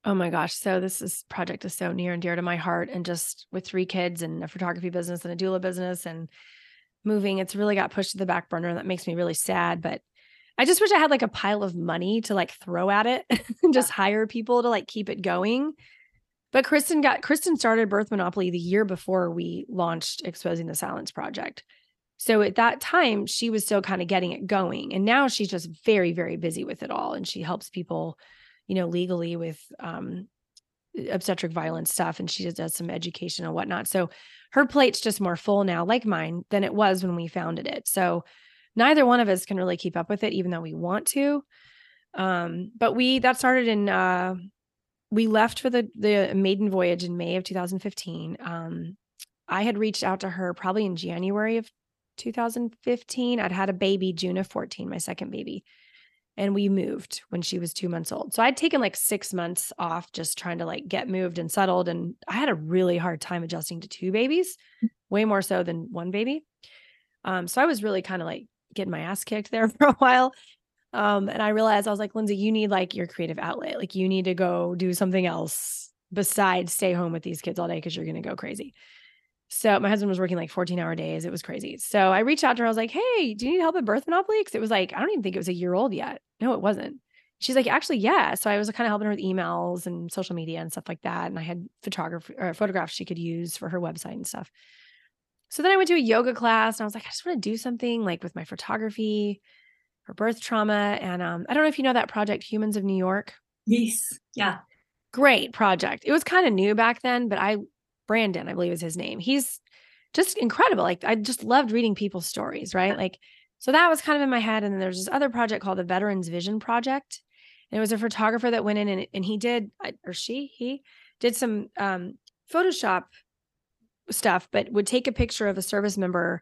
Oh my gosh. So this is project is so near and dear to my heart. And just with three kids and a photography business and a doula business and moving, it's really got pushed to the back burner. And that makes me really sad. But I just wish I had like a pile of money to like throw at it and just hire people to like keep it going. But Cristin got Cristin started Birth Monopoly the year before we launched Exposing the Silence project. So at that time, she was still kind of getting it going. And now she's just very, very busy with it all. And she helps people, you know, legally with um, obstetric violence stuff. And she does some education and whatnot. So her plate's just more full now, like mine, than it was when we founded it. So neither one of us can really keep up with it even though we want to um but we that started in uh we left for the the maiden voyage in May of 2015 um I had reached out to her probably in January of 2015 I'd had a baby June of 14 my second baby and we moved when she was 2 months old so I'd taken like 6 months off just trying to like get moved and settled and I had a really hard time adjusting to two babies mm. way more so than one baby um so I was really kind of like getting my ass kicked there for a while. Um, and I realized I was like, Lindsay, you need like your creative outlet. Like you need to go do something else besides stay home with these kids all day because you're gonna go crazy. So my husband was working like 14 hour days. It was crazy. So I reached out to her. I was like, hey, do you need help at Birth Monopoly? Because it was like, I don't even think it was a year old yet. No, it wasn't. She's like, actually, yeah. So I was kind of helping her with emails and social media and stuff like that. And I had photography or photographs she could use for her website and stuff. So then I went to a yoga class and I was like, I just want to do something like with my photography for birth trauma. And um, I don't know if you know that project, Humans of New York. Yes. Yeah. Great project. It was kind of new back then, but I, Brandon, I believe is his name. He's just incredible. Like I just loved reading people's stories, right? Like, so that was kind of in my head. And then there's this other project called the Veterans Vision Project. And it was a photographer that went in and, and he did, or she, he did some um, Photoshop stuff, but would take a picture of a service member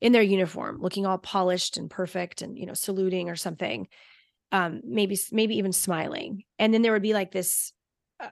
in their uniform, looking all polished and perfect, and you know, saluting or something. Um, maybe maybe even smiling, and then there would be like this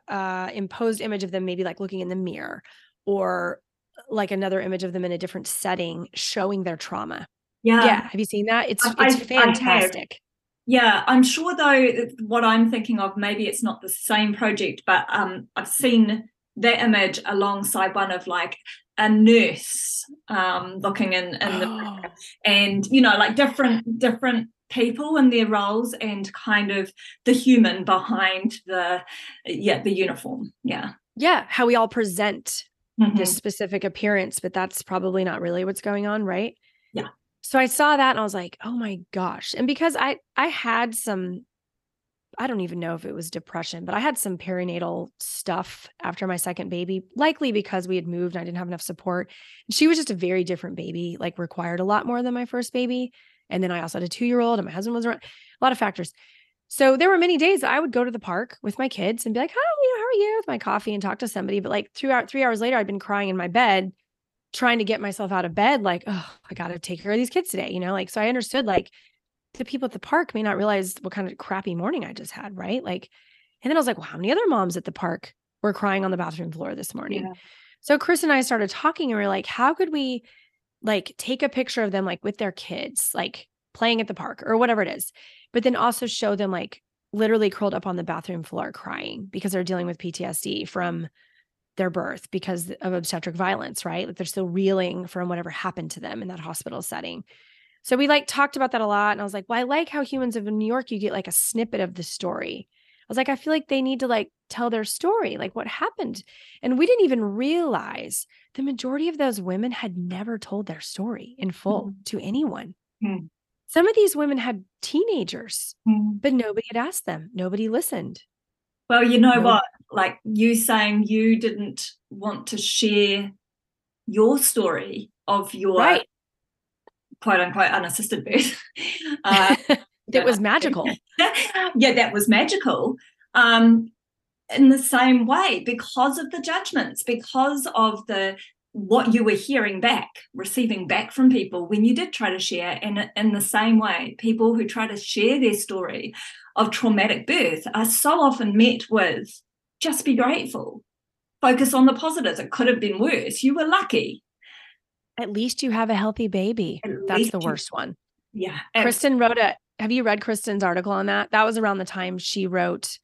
uh, imposed image of them, maybe like looking in the mirror, or like another image of them in a different setting, showing their trauma. Yeah, yeah. Have you seen that? It's I, it's fantastic. Yeah, I'm sure though what I'm thinking of maybe it's not the same project, but um, I've seen that image alongside one of like a nurse um, looking in in the oh. and you know like different different people and their roles and kind of the human behind the yeah the uniform yeah yeah how we all present mm-hmm. this specific appearance but that's probably not really what's going on right yeah so i saw that and i was like oh my gosh and because i i had some I don't even know if it was depression, but I had some perinatal stuff after my second baby, likely because we had moved and I didn't have enough support. She was just a very different baby, like required a lot more than my first baby. And then I also had a two year old and my husband was around, a lot of factors. So there were many days I would go to the park with my kids and be like, "Hi, how are you?" with my coffee and talk to somebody. But like throughout three hours later, I'd been crying in my bed, trying to get myself out of bed. Like, oh, I got to take care of these kids today. You know, like so I understood like the people at the park may not realize what kind of crappy morning I just had, right? Like, and then I was like, well, how many other moms at the park were crying on the bathroom floor this morning? Yeah. So Chris and I started talking and we are like, how could we like take a picture of them like with their kids, like playing at the park or whatever it is, but then also show them like literally curled up on the bathroom floor crying because they're dealing with PTSD from their birth because of obstetric violence, right? Like they're still reeling from whatever happened to them in that hospital setting. So we like talked about that a lot. And I was like, well, I like how humans of New York, you get like a snippet of the story. I was like, I feel like they need to like tell their story, like what happened. And we didn't even realize the majority of those women had never told their story in full mm-hmm. to anyone. Mm-hmm. Some of these women had teenagers, mm-hmm. but nobody had asked them. Nobody listened. Well, you know what? Like you saying you didn't want to share your story of your right quote unquote unassisted birth. Uh, it was magical. yeah, that was magical. Um, in the same way, because of the judgments, because of the what you were hearing back, receiving back from people when you did try to share, and in the same way, people who try to share their story of traumatic birth are so often met with just be grateful, focus on the positives. It could have been worse. You were lucky. At least you have a healthy baby. At That's the worst one. Yeah. Cristin wrote a have you read Cristin's article on that? That was around the time she wrote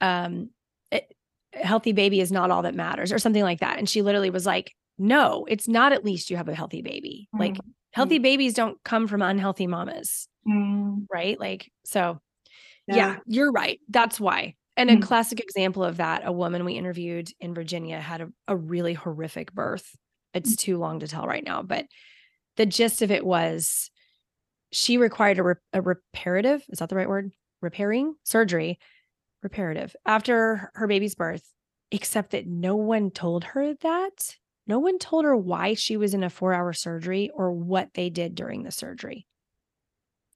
um it, healthy baby is not all that matters or something like that. And she literally was like, no, it's not at least you have a healthy baby. Mm. Like healthy babies don't come from unhealthy mamas. Mm. Right? Like so yeah. yeah. you're right. That's why. And a mm. classic example of that, a woman we interviewed in Virginia had a, a really horrific birth it's too long to tell right now, but the gist of it was she required a, re- a reparative, is that the right word? Repairing surgery, reparative after her baby's birth, except that no one told her that. No one told her why she was in a four hour surgery or what they did during the surgery.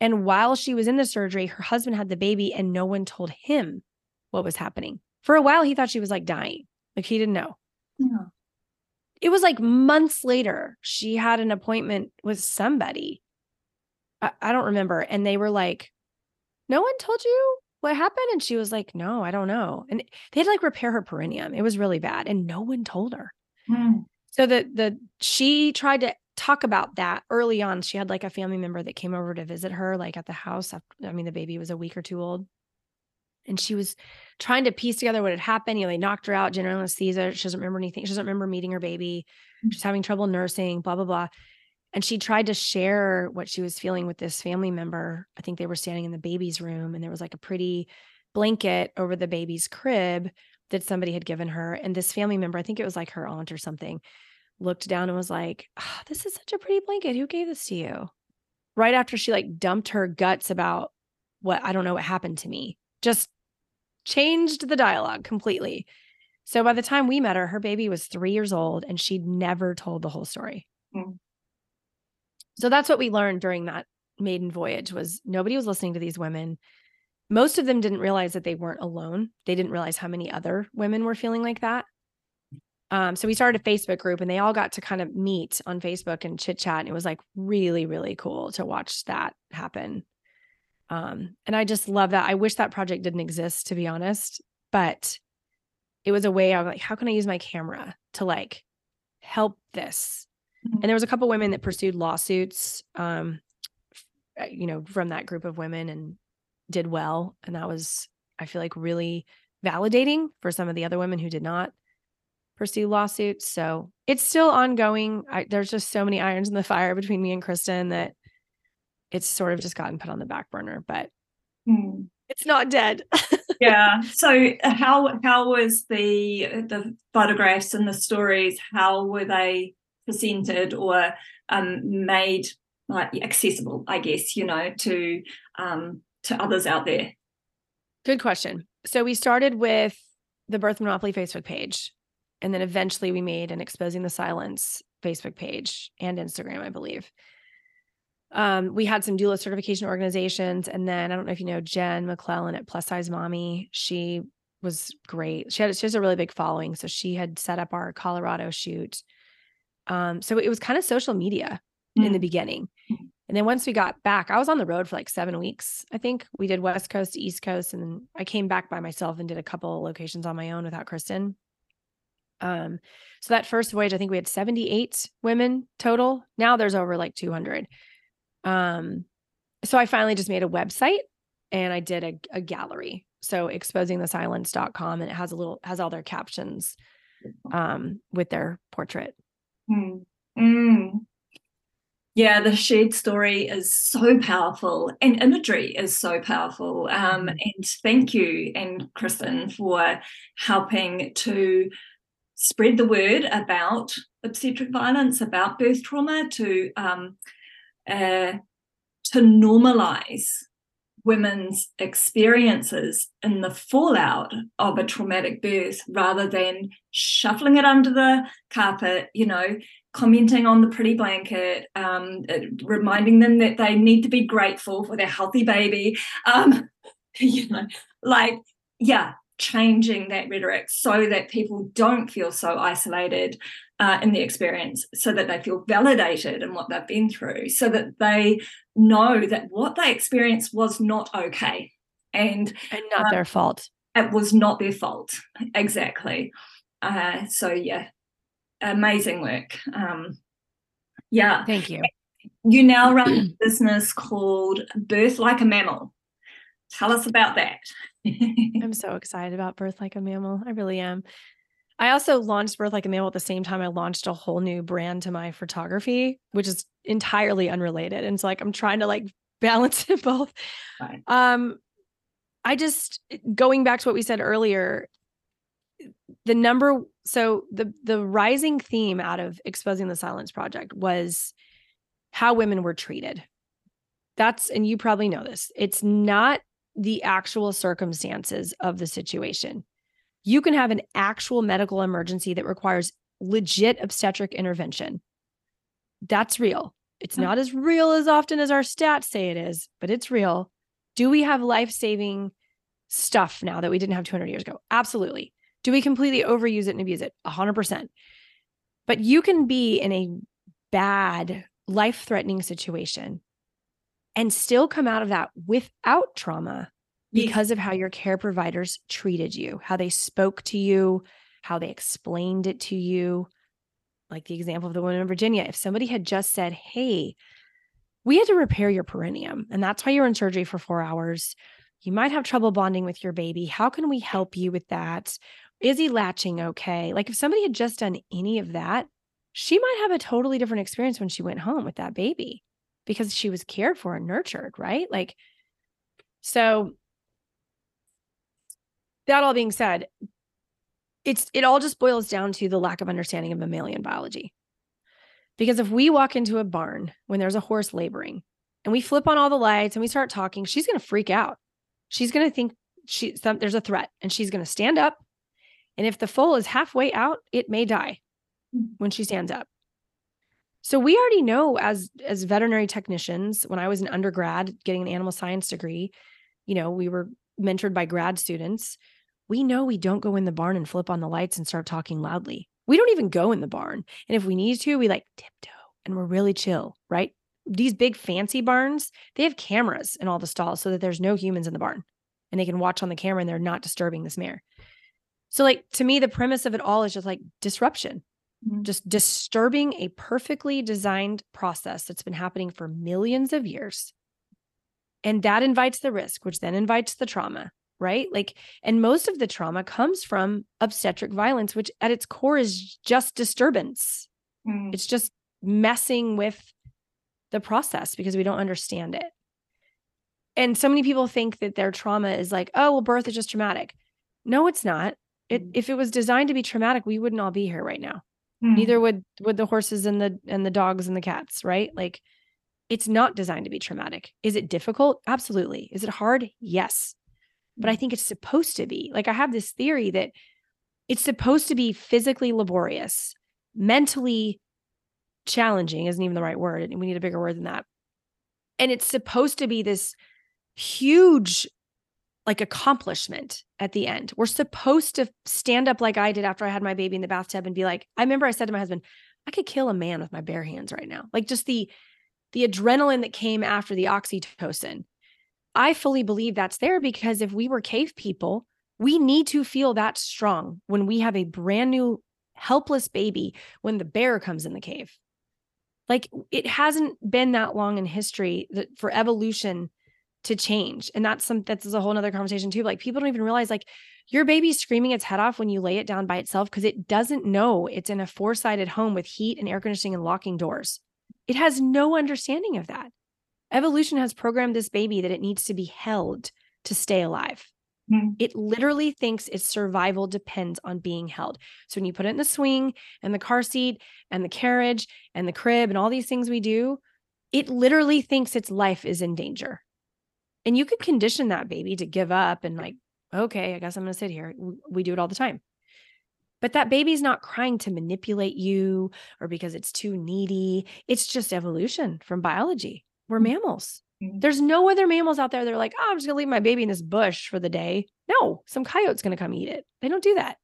And while she was in the surgery, her husband had the baby and no one told him what was happening. For a while, he thought she was like dying, like he didn't know. Yeah it was like months later, she had an appointment with somebody. I, I don't remember. And they were like, No one told you what happened? And she was like, No, I don't know. And they had to like repair her perineum. It was really bad. And no one told her. Mm. So the the she tried to talk about that early on. She had like a family member that came over to visit her, like at the house. After, I mean, the baby was a week or two old and she was trying to piece together what had happened. You know, they knocked her out, general anesthesia. She doesn't remember anything. She doesn't remember meeting her baby. Mm. She's having trouble nursing, blah, blah, blah. And she tried to share what she was feeling with this family member. I think they were standing in the baby's room and there was like a pretty blanket over the baby's crib that somebody had given her. And this family member, I think it was like her aunt or something, looked down and was like, oh, This is such a pretty blanket. Who gave this to you? Right after she like dumped her guts about what I don't know what happened to me. Just changed the dialogue completely. So by the time we met her, her baby was three years old and she'd never told the whole story. Mm. So that's what we learned during that maiden voyage was nobody was listening to these women. Most of them didn't realize that they weren't alone. They didn't realize how many other women were feeling like that. Um, so we started a Facebook group and they all got to kind of meet on Facebook and chit chat. And it was like really, really cool to watch that happen. Um, and I just love that. I wish that project didn't exist, to be honest, but it was a way was like, how can I use my camera to like help this? Mm-hmm. And there was a couple women that pursued lawsuits, um, uh, you know, from that group of women and did well. And that was, I feel like, really validating for some of the other women who did not pursue lawsuits. So it's still ongoing. I, there's just so many irons in the fire between me and Cristin that it's sort of just gotten put on the back burner, but mm. it's not dead. yeah. So how how was the the photographs and the stories? How were they presented or um, made like accessible? I guess you know to um, to others out there. Good question. So we started with the Birth Monopoly Facebook page, and then eventually we made an Exposing the Silence Facebook page and Instagram, I believe. Um, we had some doula certification organizations, and then I don't know if you know Jen McLellan at Plus Size Mommy. She was great. She had she has a really big following, so she had set up our Colorado shoot. Um, so it was kind of social media mm. in the mm. beginning. And then once we got back, I was on the road for like seven weeks. I think we did West Coast to East Coast, and then I came back by myself and did a couple of locations on my own without Cristin. Um, so that first voyage, I think we had 78 women total. Now there's over like 200. Um, so I finally just made a website and I did a, a gallery. So exposingthesilence.com and it has a little has all their captions um with their portrait. Mm. Mm. Yeah, the shared story is so powerful and imagery is so powerful. Um, mm-hmm. and thank you, and Cristin, for helping to spread the word about obstetric violence, about birth trauma, to um, uh, to normalize women's experiences in the fallout of a traumatic birth rather than shuffling it under the carpet, you know, commenting on the pretty blanket, um, reminding them that they need to be grateful for their healthy baby. Um, you know, like, yeah, changing that rhetoric so that people don't feel so isolated uh, in the experience, so that they feel validated in what they've been through, so that they know that what they experienced was not okay and and not um, their fault. It was not their fault exactly. Uh, so yeah, amazing work. Um, yeah, thank you. You now run a business called Birth Like a Mammal. Tell us about that. I'm so excited about Birth Like a Mammal. I really am. I also launched Birth Like a Mammal at the same time I launched a whole new brand to my photography, which is entirely unrelated. And so like I'm trying to like balance it both. Right. Um I just going back to what we said earlier, the number so the the rising theme out of exposing the silence project was how women were treated. That's and you probably know this. It's not the actual circumstances of the situation. You can have an actual medical emergency that requires legit obstetric intervention. That's real. It's hmm. not as real as often as our stats say it is, but it's real. Do we have life saving stuff now that we didn't have 200 years ago? Absolutely. Do we completely overuse it and abuse it? 100%. But you can be in a bad, life threatening situation and still come out of that without trauma because of how your care providers treated you, how they spoke to you, how they explained it to you. Like the example of the woman in Virginia, if somebody had just said, Hey, we had to repair your perineum, and that's why you're in surgery for four hours. You might have trouble bonding with your baby. How can we help you with that? Is he latching okay? Like if somebody had just done any of that, she might have a totally different experience when she went home with that baby because she was cared for and nurtured, right? Like, so that all being said, it's it all just boils down to the lack of understanding of mammalian biology. Because if we walk into a barn when there's a horse laboring and we flip on all the lights and we start talking, she's going to freak out. She's going to think she some, there's a threat and she's going to stand up. And if the foal is halfway out, it may die when she stands up. So we already know as as veterinary technicians, when I was an undergrad getting an animal science degree, you know, we were mentored by grad students. We know we don't go in the barn and flip on the lights and start talking loudly. We don't even go in the barn. And if we need to, we like tiptoe and we're really chill, right? These big fancy barns, they have cameras in all the stalls so that there's no humans in the barn and they can watch on the camera and they're not disturbing this mare. So, like, to me, the premise of it all is just like disruption. Mm-hmm. just disturbing a perfectly designed process that's been happening for millions of years. And that invites the risk, which then invites the trauma, right? Like, and most of the trauma comes from obstetric violence, which at its core is just disturbance. Mm. It's just messing with the process because we don't understand it. And so many people think that their trauma is like, oh, well, birth is just traumatic. No, it's not. It, mm. if it was designed to be traumatic, we wouldn't all be here right now. Mm. Neither would would the horses and the and the dogs and the cats, right? Like it's not designed to be traumatic. Is it difficult? Absolutely. Is it hard? Yes. But I think it's supposed to be. Like I have this theory that it's supposed to be physically laborious, mentally challenging isn't even the right word. We need a bigger word than that. And it's supposed to be this huge like accomplishment at the end. We're supposed to stand up like I did after I had my baby in the bathtub and be like, I remember I said to my husband, I could kill a man with my bare hands right now. Like just the the adrenaline that came after the oxytocin. I fully believe that's there because if we were cave people, we need to feel that strong when we have a brand new helpless baby when the bear comes in the cave. Like it hasn't been that long in history that for evolution to change. And that's some that's a whole nother conversation too. Like people don't even realize like your baby's screaming its head off when you lay it down by itself because it doesn't know it's in a four-sided home with heat and air conditioning and locking doors. It has no understanding of that. Evolution has programmed this baby that it needs to be held to stay alive. Mm-hmm. It literally thinks its survival depends on being held. So when you put it in the swing and the car seat and the carriage and the crib and all these things we do, it literally thinks its life is in danger. And you could condition that baby to give up and like, okay, I guess I'm going to sit here. We do it all the time. But that baby's not crying to manipulate you or because it's too needy. It's just evolution from biology. We're mm-hmm. mammals. Mm-hmm. There's no other mammals out there that are like, oh, I'm just going to leave my baby in this bush for the day. No, some coyote's going to come eat it. They don't do that.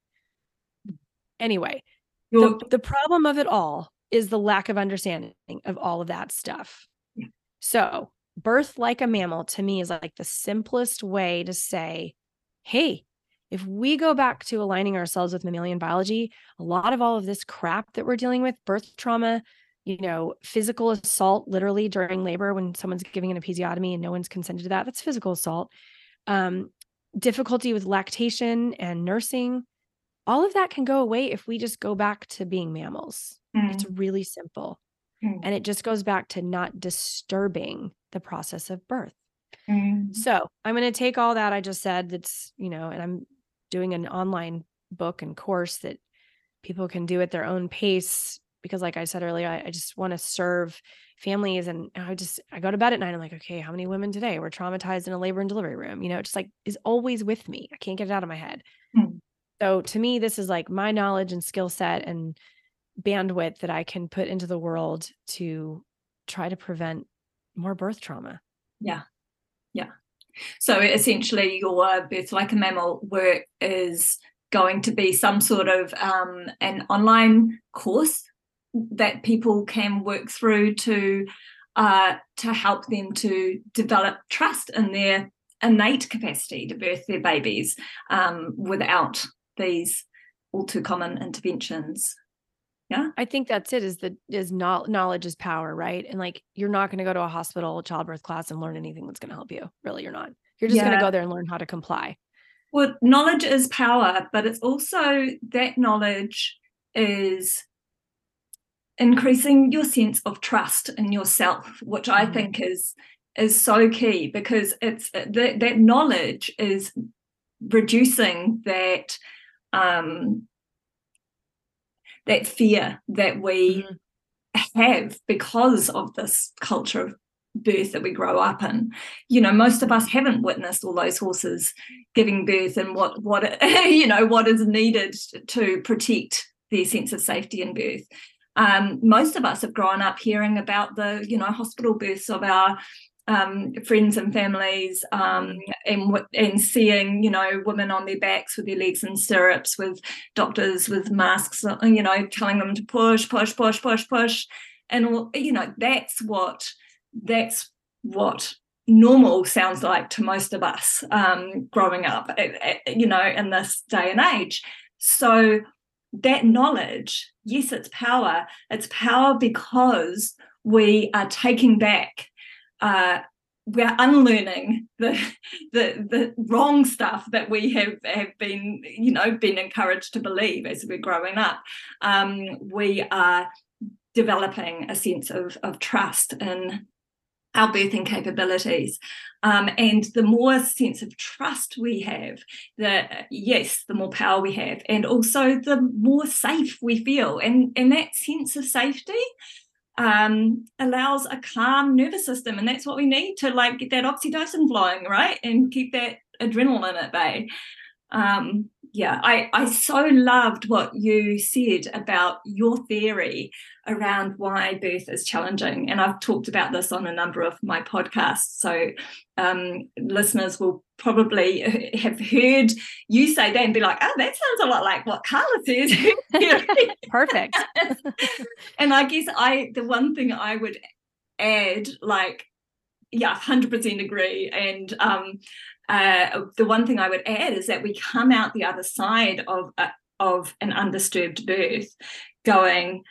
Anyway, the, the problem of it all is the lack of understanding of all of that stuff. Yeah. So birth like a mammal to me is like the simplest way to say, hey, if we go back to aligning ourselves with mammalian biology, a lot of all of this crap that we're dealing with, birth trauma, you know, physical assault literally during labor when someone's giving an episiotomy and no one's consented to that, that's physical assault. Um, difficulty with lactation and nursing, all of that can go away if we just go back to being mammals. Mm. It's really simple. Mm. And it just goes back to not disturbing the process of birth. Mm. So I'm going to take all that I just said. That's, you know, and I'm doing an online book and course that people can do at their own pace. Because, like I said earlier, I, I just want to serve families. And I just, I go to bed at night. I'm like, okay, how many women today were traumatized in a labor and delivery room? You know, it just like is always with me. I can't get it out of my head. Mm. So to me, this is like my knowledge and skill set and bandwidth that I can put into the world to try to prevent more birth trauma. Yeah. Yeah. So essentially, your Birth Like a Mammal work is going to be some sort of um, an online course that people can work through to uh, to help them to develop trust in their innate capacity to birth their babies um, without these all too common interventions. Yeah. I think that's it is the is knowledge is power right? And like you're not going to go to a hospital childbirth class and learn anything that's going to help you. Really you're not. You're just yeah. going to go there and learn how to comply. Well knowledge is power but it's also that knowledge is increasing your sense of trust in yourself which i mm-hmm. think is is so key because it's that that knowledge is reducing that um that fear that we mm-hmm. have because of this culture of birth that we grow up in you know most of us haven't witnessed all those horses giving birth and what what you know what is needed to protect their sense of safety in birth um, most of us have grown up hearing about the you know hospital births of our um, friends and families um, and and seeing you know women on their backs with their legs in stirrups with doctors with masks you know telling them to push push push push push. And you know that's what that's what normal sounds like to most of us um, growing up eh, eh, you know in this day and age. So that knowledge yes it's power it's power because we are taking back uh, we're unlearning the, the the wrong stuff that we have have been you know been encouraged to believe as we're growing up. Um, we are developing a sense of of trust in our birthing capabilities. Um, and the more sense of trust we have, the yes, the more power we have, and also the more safe we feel. And and that sense of safety um, allows a calm nervous system, and that's what we need to like get that oxytocin flowing, right, and keep that adrenaline at bay. Um, yeah i i so loved what you said about your theory around why birth is challenging and i've talked about this on a number of my podcasts so um, listeners will probably have heard you say that and be like oh that sounds a lot like what carla says perfect. And i guess i the one thing i would add like yeah 100% agree and um uh, the one thing I would add is that we come out the other side of uh, of an undisturbed birth, going,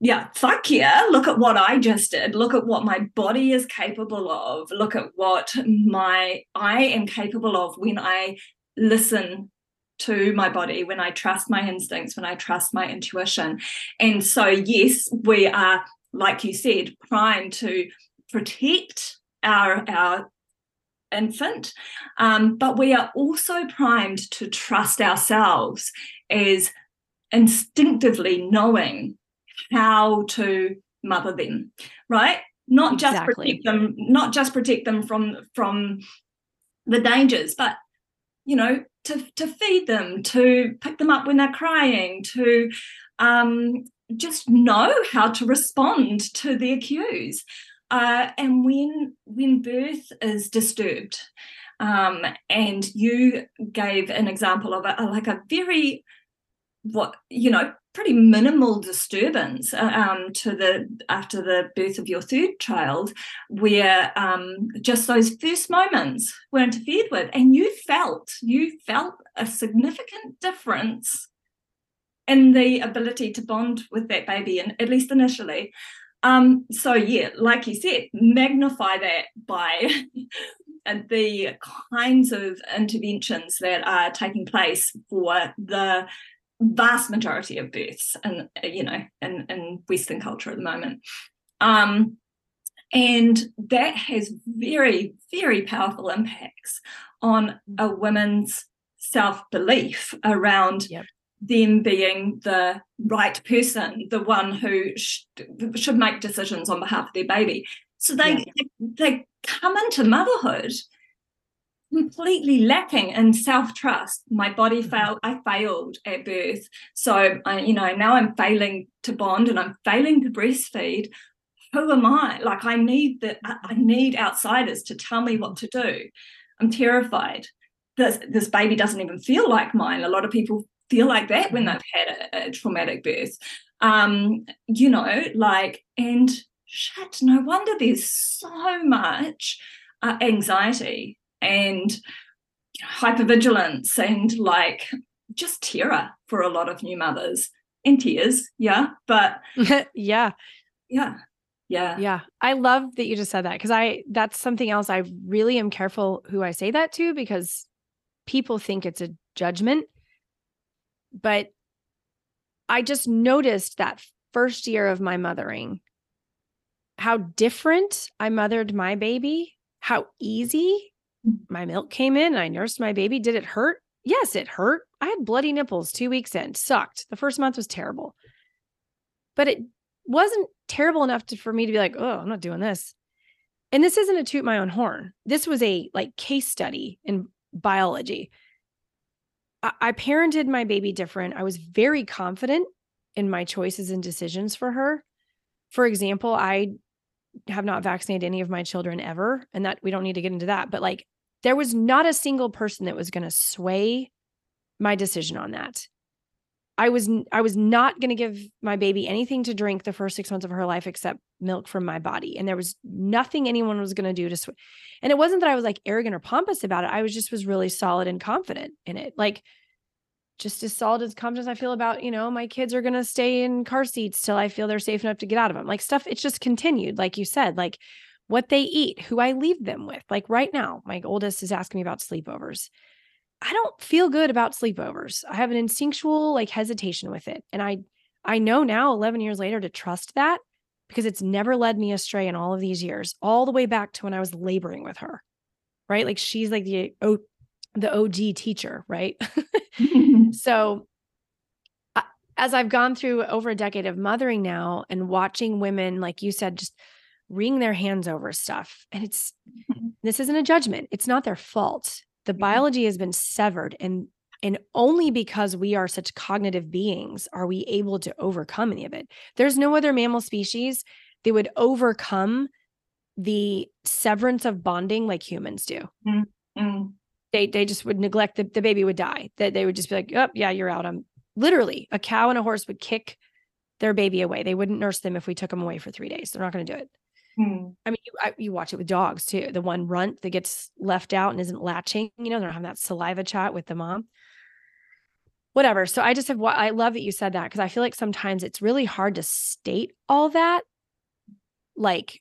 yeah, fuck yeah, look at what I just did. Look at what my body is capable of. Look at what my I am capable of when I listen to my body, when I trust my instincts, when I trust my intuition. And so, yes, we are, like you said, primed to protect our our infant. Um, but we are also primed to trust ourselves as instinctively knowing how to mother them, right? Not exactly. just protect them, not just protect them from from the dangers, but you know, to to feed them, to pick them up when they're crying, to um, just know how to respond to their cues. Uh, and when when birth is disturbed, um, and you gave an example of a, like a very what you know pretty minimal disturbance uh, um, to the after the birth of your third child, where um, just those first moments were interfered with, and you felt you felt a significant difference in the ability to bond with that baby, and at least initially. Um, so yeah, like you said, magnify that by the kinds of interventions that are taking place for the vast majority of births and you know in, in Western culture at the moment. Um, and that has very, very powerful impacts on a woman's self-belief around yep them being the right person, the one who sh- should make decisions on behalf of their baby. So they, yeah. they, they come into motherhood completely lacking in self-trust. My body mm-hmm. failed i failed at birth. So I, you know now i'm failing to bond and i'm failing to breastfeed. Who am i? Like i need that i need outsiders to tell me what to do. I'm terrified. This this baby doesn't even feel like mine. A lot of people feel like that when mm-hmm. they've had a, a traumatic birth. Um, you know, like, and shit, no wonder there's so much uh, anxiety and hypervigilance and like just terror for a lot of new mothers and tears. Yeah. But yeah. Yeah. Yeah. Yeah. I love that you just said that because I, that's something else I really am careful who I say that to because people think it's a judgment but I just noticed that first year of my mothering how different I mothered my baby, how easy my milk came in. I nursed my baby. Did it hurt? Yes, it hurt. I had bloody nipples two weeks in. Sucked. The first month was terrible. But it wasn't terrible enough to, for me to be like, oh, I'm not doing this. And this isn't a toot my own horn. This was a like case study in biology. I, parented my baby different. I was very confident in my choices and decisions for her. For example, I have not vaccinated any of my children ever, and that we don't need to get into that. But like, there was not a single person that was going to sway my decision on that. I was I was not going to give my baby anything to drink the first 6 months of her life except milk from my body and there was nothing anyone was going to do to sw- and it wasn't that I was like arrogant or pompous about it I was just was really solid and confident in it like just as solid as confidence I feel about, you know, my kids are going to stay in car seats till I feel they're safe enough to get out of them. Like stuff, it's just continued, like you said, like what they eat, who I leave them with. Like right now, my oldest is asking me about sleepovers. I don't feel good about sleepovers. I have an instinctual like hesitation with it. And I I know now 11 years later to trust that because it's never led me astray in all of these years, all the way back to when I was laboring with her. Right? Like she's like the oh, the OG teacher, right? so as I've gone through over a decade of mothering now and watching women like you said just wring their hands over stuff and it's mm-hmm. this isn't a judgment. It's not their fault the mm-hmm. biology has been severed and And only because we are such cognitive beings are we able to overcome any of it. There's no other mammal species that would overcome the severance of bonding like humans do. Mm, mm. They they just would neglect the, the baby would die. That they would just be like, oh yeah, you're out. I'm literally a cow and a horse would kick their baby away. They wouldn't nurse them if we took them away for three days. They're not going to do it. Mm. I mean, you, I, you watch it with dogs too. The one runt that gets left out and isn't latching, you know, they're not having that saliva chat with the mom. Whatever. So I just have what I love that you said that because I feel like sometimes it's really hard to state all that like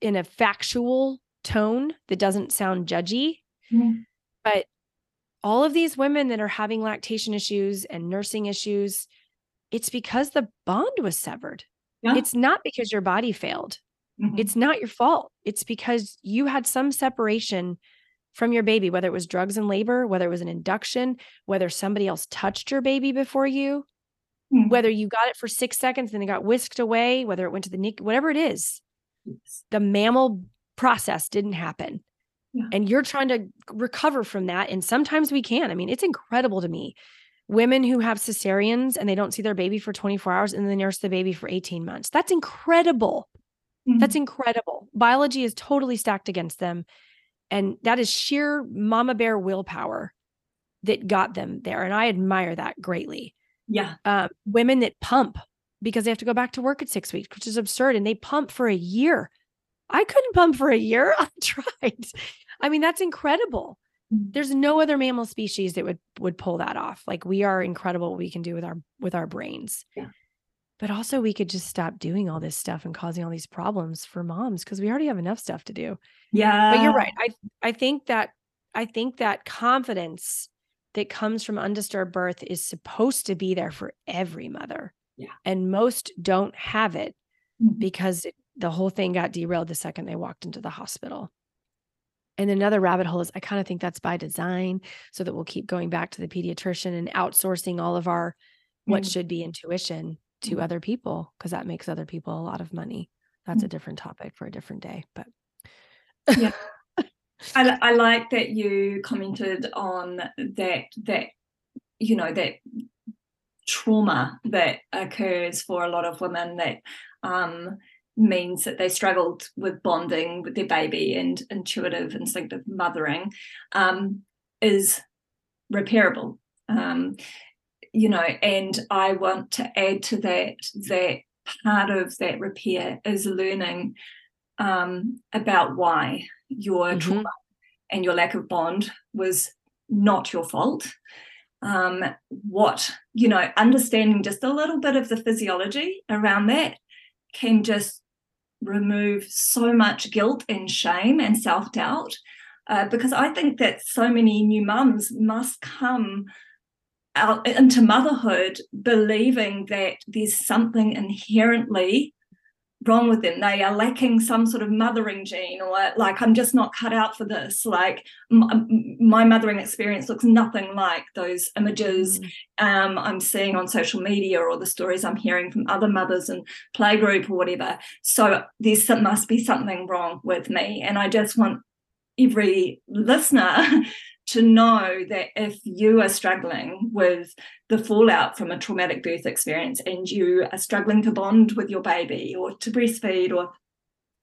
in a factual tone that doesn't sound judgy. Mm. But all of these women that are having lactation issues and nursing issues, it's because the bond was severed. Yeah. It's not because your body failed. Mhm. It's not your fault. It's because you had some separation from your baby, whether it was drugs in labor, whether it was an induction, whether somebody else touched your baby before you, Mm. whether you got it for six seconds, then it got whisked away, whether it went to the NIC, whatever it is, Yes. the mammal process didn't happen. Yeah. And you're trying to recover from that. And sometimes we can. I mean, it's incredible to me. Women who have cesareans and they don't see their baby for 24 hours and then nurse the baby for 18 months. That's incredible. That's Mhm. incredible. Biology is totally stacked against them. And that is sheer mama bear willpower that got them there. And I admire that greatly. yeah. Um, women that pump because they have to go back to work at six weeks, which is absurd. And they pump for a year. I couldn't pump for a year. I tried. I mean, that's incredible. Mm. There's no other mammal species that would would pull that off. Like we are incredible what we can do with our with our brains. Yeah. But also we could just stop doing all this stuff and causing all these problems for moms because we already have enough stuff to do. Yeah. But you're right. I I think that I think that confidence that comes from undisturbed birth is supposed to be there for every mother. Yeah. And most don't have it Mhm. because the whole thing got derailed the second they walked into the hospital. And another rabbit hole is I kind of think that's by design so that we'll keep going back to the pediatrician and outsourcing all of our what Mm. should be intuition to Mm. other people because that makes other people a lot of money. That's a different topic for a different day, but I, I like that you commented on that that you know that trauma that occurs for a lot of women that um, means that they struggled with bonding with their baby and intuitive instinctive mothering um, is repairable um, you know and i want to add to that that part of that repair is learning um, about why your Mhm. trauma and your lack of bond was not your fault. Um, what, you know, understanding just a little bit of the physiology around that can just remove so much guilt and shame and self doubt. Uh, because I think that so many new mums must come out into motherhood believing that there's something inherently wrong with them. They are lacking some sort of mothering gene or like i'm just not cut out for this. Like m- my mothering experience looks nothing like those images um, i'm seeing on social media or the stories i'm hearing from other mothers in playgroup or whatever. So there's must be something wrong with me. And i just want every listener to know that if you are struggling with the fallout from a traumatic birth experience and you are struggling to bond with your baby or to breastfeed or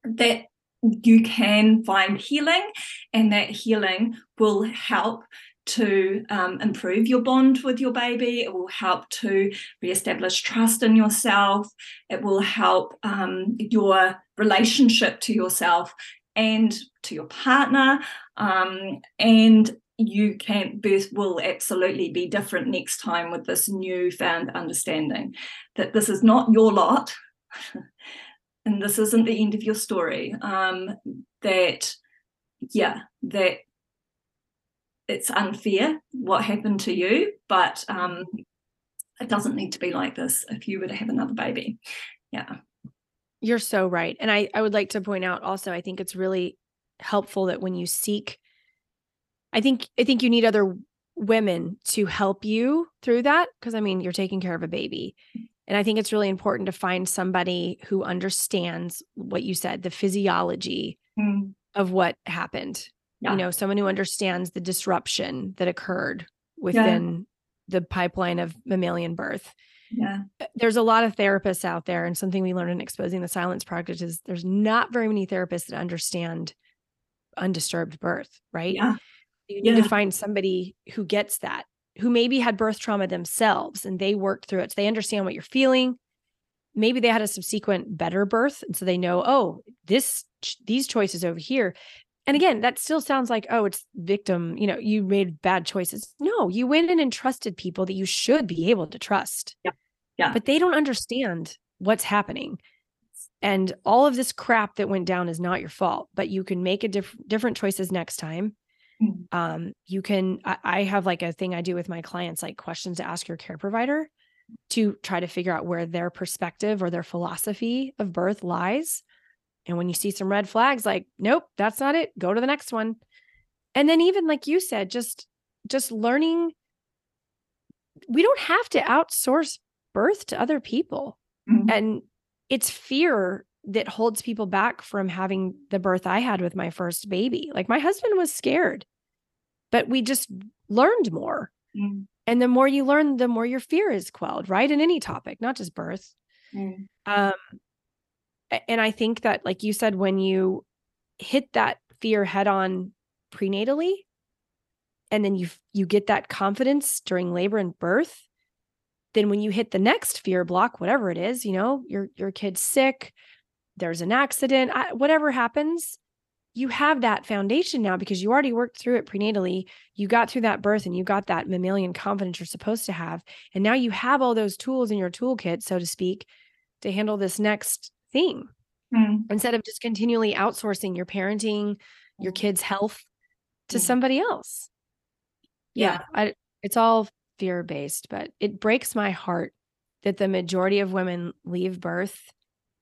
that you can find healing and that healing will help to um, improve your bond with your baby. It will help to reestablish trust in yourself. It will help um, your relationship to yourself and to your partner. Um, and you can birth will absolutely be different next time with this newfound understanding that this is not your lot and this isn't the end of your story. Um that yeah that it's unfair what happened to you but um it doesn't need to be like this if you were to have another baby. Yeah. You're so right. And I, I would like to point out also, I think it's really helpful that when you seek, I think I think you need other women to help you through that. Cause I mean, you're taking care of a baby. And I think it's really important to find somebody who understands what you said, the physiology Mm, of what happened. Yeah. You know, someone who understands the disruption that occurred within the pipeline of mammalian birth. Yeah. There's a lot of therapists out there, and something we learned in exposing the silence project is there's not very many therapists that understand undisturbed birth, right? Yeah. You need Yeah. to find somebody who gets that, who maybe had birth trauma themselves and they worked through it. So they understand what you're feeling. Maybe they had a subsequent better birth. And so they know, oh, this, these choices over here. And again, that still sounds like, oh, it's victim, you know, you made bad choices. No, you went in and trusted people that you should be able to trust. Yeah. Yeah. But they don't understand what's happening. And all of this crap that went down is not your fault, but you can make a diff- different choices next time Mhm. um you can I, I have like a thing i do with my clients like questions to ask your care provider to try to figure out where their perspective or their philosophy of birth lies and when you see some red flags like nope that's not it go to the next one and then even like you said just just learning we don't have to outsource birth to other people Mhm. and it's fear that holds people back from having the birth I had with my first baby. Like my husband was scared, but we just learned more. Mm. And the more you learn, the more your fear is quelled, right? In any topic, not just birth. Mm. Um, and I think that, like you said, when you hit that fear head on prenatally, and then you you get that confidence during labor and birth, then when you hit the next fear block, whatever it is, you know, your your kid's sick, there's an accident, I, whatever happens, you have that foundation now because you already worked through it prenatally. You got through that birth and you got that mammalian confidence you're supposed to have, and now you have all those tools in your toolkit, so to speak, to handle this next thing Mm. instead of just continually outsourcing your parenting, your kids' health to Mm. somebody else. Yeah. I, it's all fear based, but it breaks my heart that the majority of women leave birth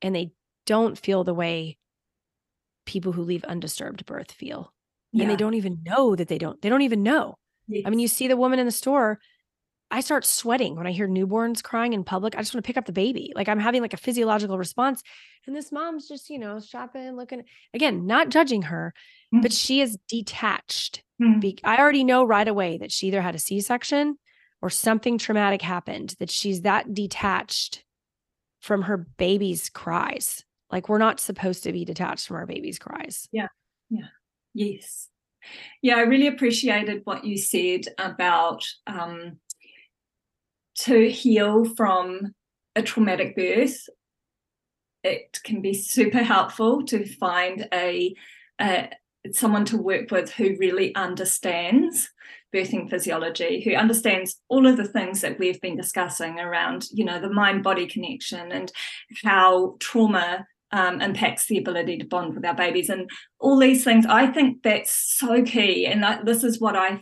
and they don't feel the way people who leave undisturbed birth feel. And they don't even know that they don't, they don't even know. I mean, you see the woman in the store. I start sweating when I hear newborns crying in public. I just want to pick up the baby. Like I'm having like a physiological response. And this mom's just, you know, shopping, looking again, not judging her, but Mhm. she is detached. Mm. Be- I already know right away that she either had a C section or something traumatic happened, that she's that detached from her baby's cries. Like we're not supposed to be detached from our baby's cries. Yeah. Yeah. Yes. Yeah, I really appreciated what you said about um, to heal from a traumatic birth. It can be super helpful to find a, a someone to work with who really understands birthing physiology, who understands all of the things that we've been discussing around, you know, the mind-body connection and how trauma um, impacts the ability to bond with our babies and all these things. I think that's so key, and this is what I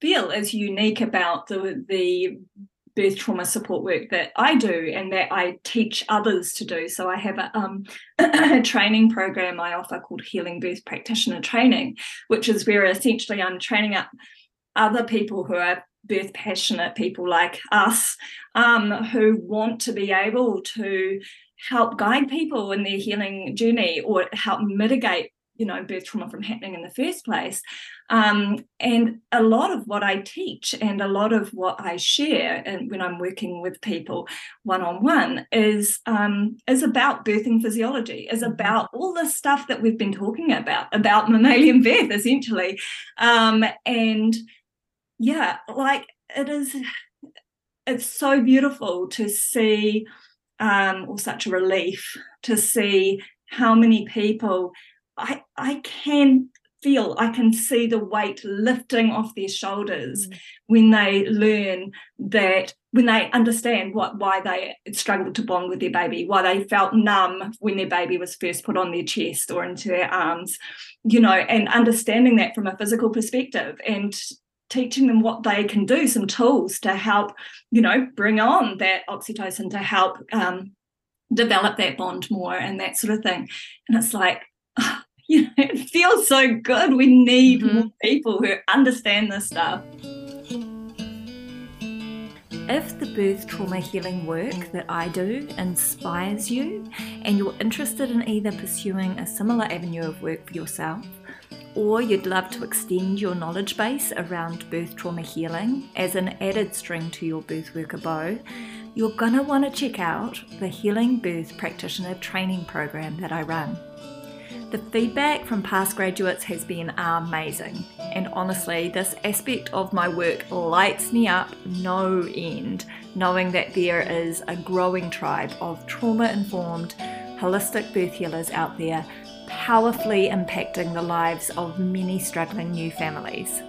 feel is unique about the the birth trauma support work that I do and that I teach others to do. So I have a, um, a training program I offer called Healing Birth Practitioner Training, which is where essentially I'm training up other people who are birth passionate people like us um, who want to be able to help guide people in their healing journey or help mitigate you know birth trauma from happening in the first place um, and a lot of what i teach and a lot of what i share and when i'm working with people one-on-one is um, is about birthing physiology is Mhm. about all the stuff that we've been talking about about mammalian birth essentially um, and yeah like it is it's so beautiful to see um, or such a relief to see how many people I I can feel I can see the weight lifting off their shoulders Mhm. when they learn that when they understand what why they struggled to bond with their baby why they felt numb when their baby was first put on their chest or into their arms you know and understanding that from a physical perspective and teaching them what they can do some tools to help you know bring on that oxytocin to help um, develop that bond more and that sort of thing. And it's like you know it feels so good. We need Mhm. more people who understand this stuff. If the birth trauma healing work that I do inspires you and you're interested in either pursuing a similar avenue of work for yourself or you'd love to extend your knowledge base around birth trauma healing as an added string to your birth worker bow, you're going to want to check out the Healing Birth Practitioner Training Program that I run. The feedback from past graduates has been amazing, and honestly, this aspect of my work lights me up no end, knowing that there is a growing tribe of trauma informed, holistic birth healers out there powerfully impacting the lives of many struggling new families.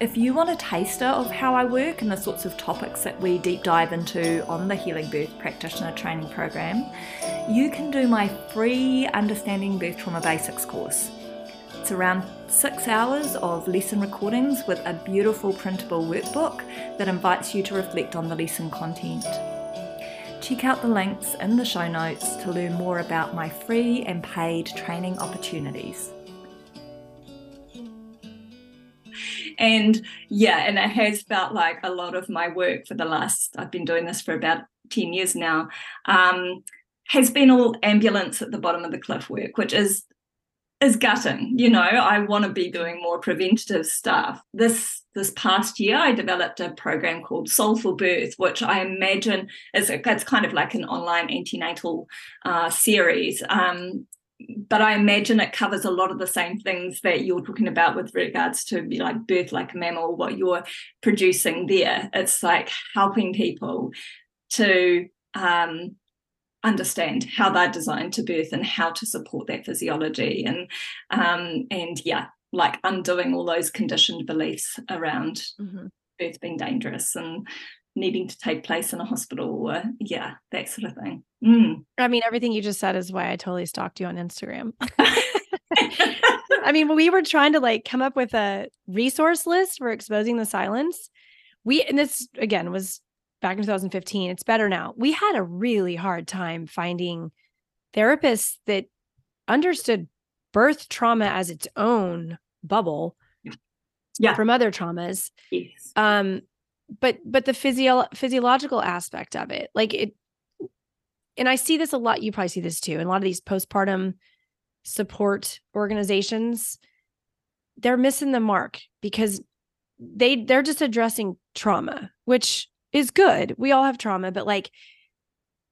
If you want a taster of how I work and the sorts of topics that we deep dive into on the Healing Birth Practitioner Training Program, you can do my free Understanding Birth Trauma Basics course. It's around six hours of lesson recordings with a beautiful printable workbook that invites you to reflect on the lesson content. Check out the links in the show notes to learn more about my free and paid training opportunities. And yeah, and it has felt like a lot of my work for the last, I've been doing this for about 10 years now, um, has been all ambulance at the bottom of the cliff work, which is is gutting. You know, I want to be doing more preventative stuff. This this past year, I developed a program called Soulful Birth, which I imagine is it's kind of like an online antenatal uh, series. Um, but I imagine it covers a lot of the same things that you're talking about with regards to be like birth like a mammal, what you're producing there. It's like helping people to um, understand how they're designed to birth and how to support that physiology and um, and yeah like undoing all those conditioned beliefs around mm-hmm. birth being dangerous and needing to take place in a hospital or yeah that sort of thing mm. i mean everything you just said is why i totally stalked you on instagram i mean we were trying to like come up with a resource list for exposing the silence we and this again was back in 2015. It's better now. We had a really hard time finding therapists that understood birth trauma as its own bubble yeah. from other traumas. Yes. Um, but but the physio- physiological aspect of it, like it, and I see this a lot. You probably see this too. And a lot of these postpartum support organizations, they're missing the mark because they they're just addressing trauma, which is good. We all have trauma, but like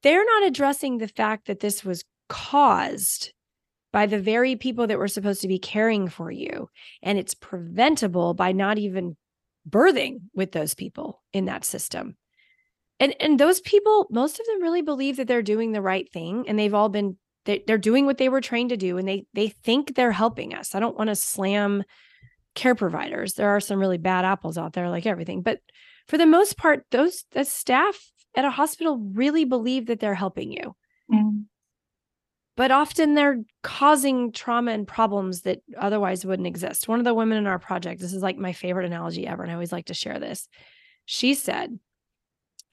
they're not addressing the fact that this was caused by the very people that were supposed to be caring for you. And it's preventable by not even birthing with those people in that system. And and those people, most of them really believe that they're doing the right thing and they've all been they, they're doing what they were trained to do and they they think they're helping us. I don't want to slam care providers. There are some really bad apples out there like everything, but for the most part, those the staff at a hospital really believe that they're helping you. Mm. But often they're causing trauma and problems that otherwise wouldn't exist. One of the women in our project, this is like my favorite analogy ever, and I always like to share this. She said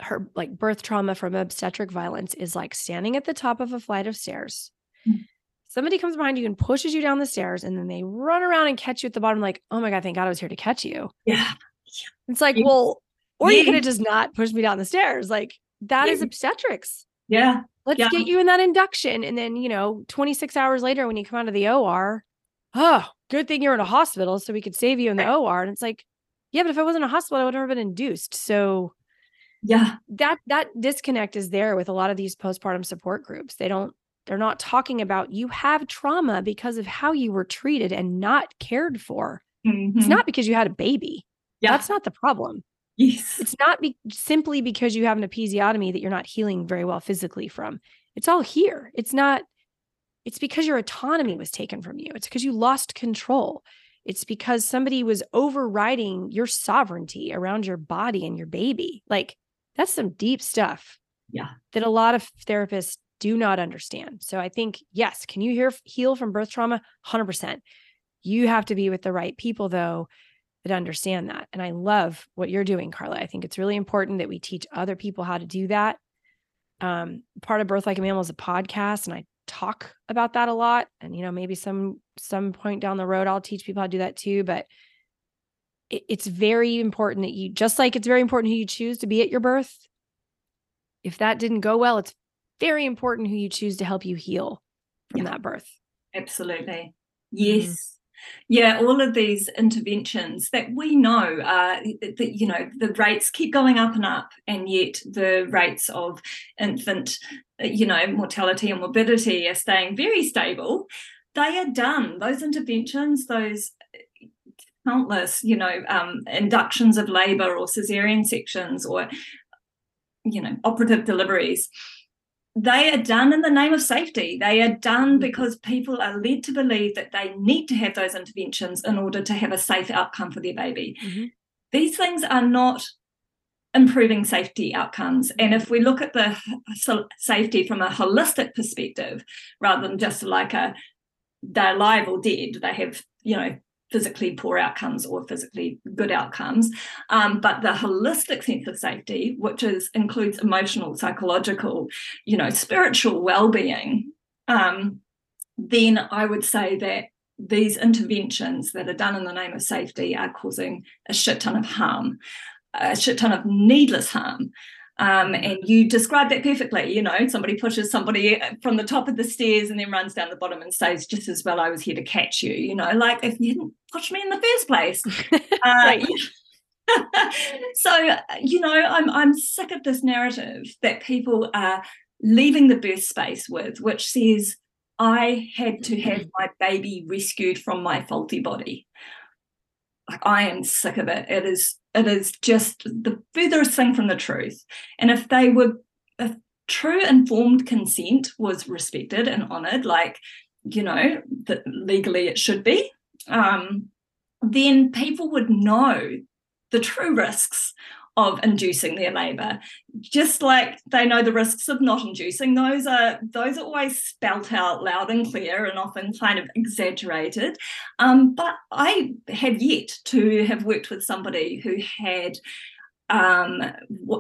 her like birth trauma from obstetric violence is like standing at the top of a flight of stairs. Mm. Somebody comes behind you and pushes you down the stairs, and then they run around and catch you at the bottom, like, oh my God, thank God I was here to catch you. Yeah. It's like, well, or you could have just not pushed me down the stairs. Like that yeah. is obstetrics. Yeah. Let's yeah. get you in that induction. And then, you know, 26 hours later, when you come out of the OR, oh, good thing you're in a hospital so we could save you in the right. OR. And it's like, yeah, but if I wasn't in a hospital, I would have been induced. So yeah, that that disconnect is there with a lot of these postpartum support groups. They don't, they're not talking about you have trauma because of how you were treated and not cared for. Mm-hmm. It's not because you had a baby. Yeah. That's not the problem. Yes. It's not be- simply because you have an episiotomy that you're not healing very well physically from. It's all here. It's not, it's because your autonomy was taken from you. It's because you lost control. It's because somebody was overriding your sovereignty around your body and your baby. Like that's some deep stuff. Yeah. That a lot of therapists do not understand. So I think, yes, can you hear, heal from birth trauma? 100%. You have to be with the right people though that understand that. And I love what you're doing, Carla. I think it's really important that we teach other people how to do that. Um, part of Birth Like a Mammal is a podcast, and I talk about that a lot. And you know, maybe some some point down the road, I'll teach people how to do that too. But it, it's very important that you, just like it's very important who you choose to be at your birth. If that didn't go well, it's very important who you choose to help you heal from yeah. that birth. Absolutely. Mm-hmm. Yeah, all of these interventions that we know uh, that you know the rates keep going up and up, and yet the rates of infant, you know, mortality and morbidity are staying very stable. They are done. Those interventions, those countless, you know, um, inductions of labour or cesarean sections or you know operative deliveries they are done in the name of safety. They are done mm-hmm. because people are led to believe that they need to have those interventions in order to have a safe outcome for their baby. Mm-hmm. These things are not improving safety outcomes. And if we look at the safety from a holistic perspective, rather than just like a they're alive or dead, they have, you know, physically poor outcomes or physically good outcomes. Um, but the holistic sense of safety which is includes emotional psychological you know spiritual well-being um, then i would say that these interventions that are done in the name of safety are causing a shit ton of harm a shit ton of needless harm um, and you describe that perfectly. You know, somebody pushes somebody from the top of the stairs and then runs down the bottom and says, just as well, I was here to catch you. You know, like if you didn't push me in the first place. uh, so, you know, I'm, I'm sick of this narrative that people are leaving the birth space with, which says, I had to have my baby rescued from my faulty body. Like I am sick of it. It is it is just the furthest thing from the truth. And if they were, if true informed consent was respected and honored, like, you know, that legally it should be, um, then people would know the true risks of inducing their labor just like they know the risks of not inducing those are those are always spelt out loud and clear and often kind of exaggerated um, but i have yet to have worked with somebody who had um,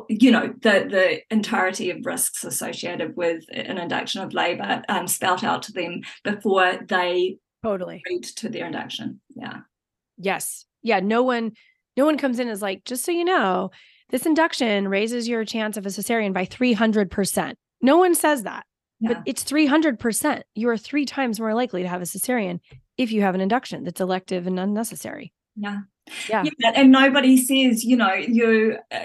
you know, the the entirety of risks associated with an induction of labour um, spelt out to them before they totally agreed to their induction. Yeah. Yes. Yeah. No one no one comes in as like, just so you know, this induction raises your chance of a cesarean by 300%. No one says that, yeah. but it's 300%. You are three times more likely to have a cesarean if you have an induction that's elective and unnecessary. Yeah. Yeah. yeah and nobody says, you know, you, uh,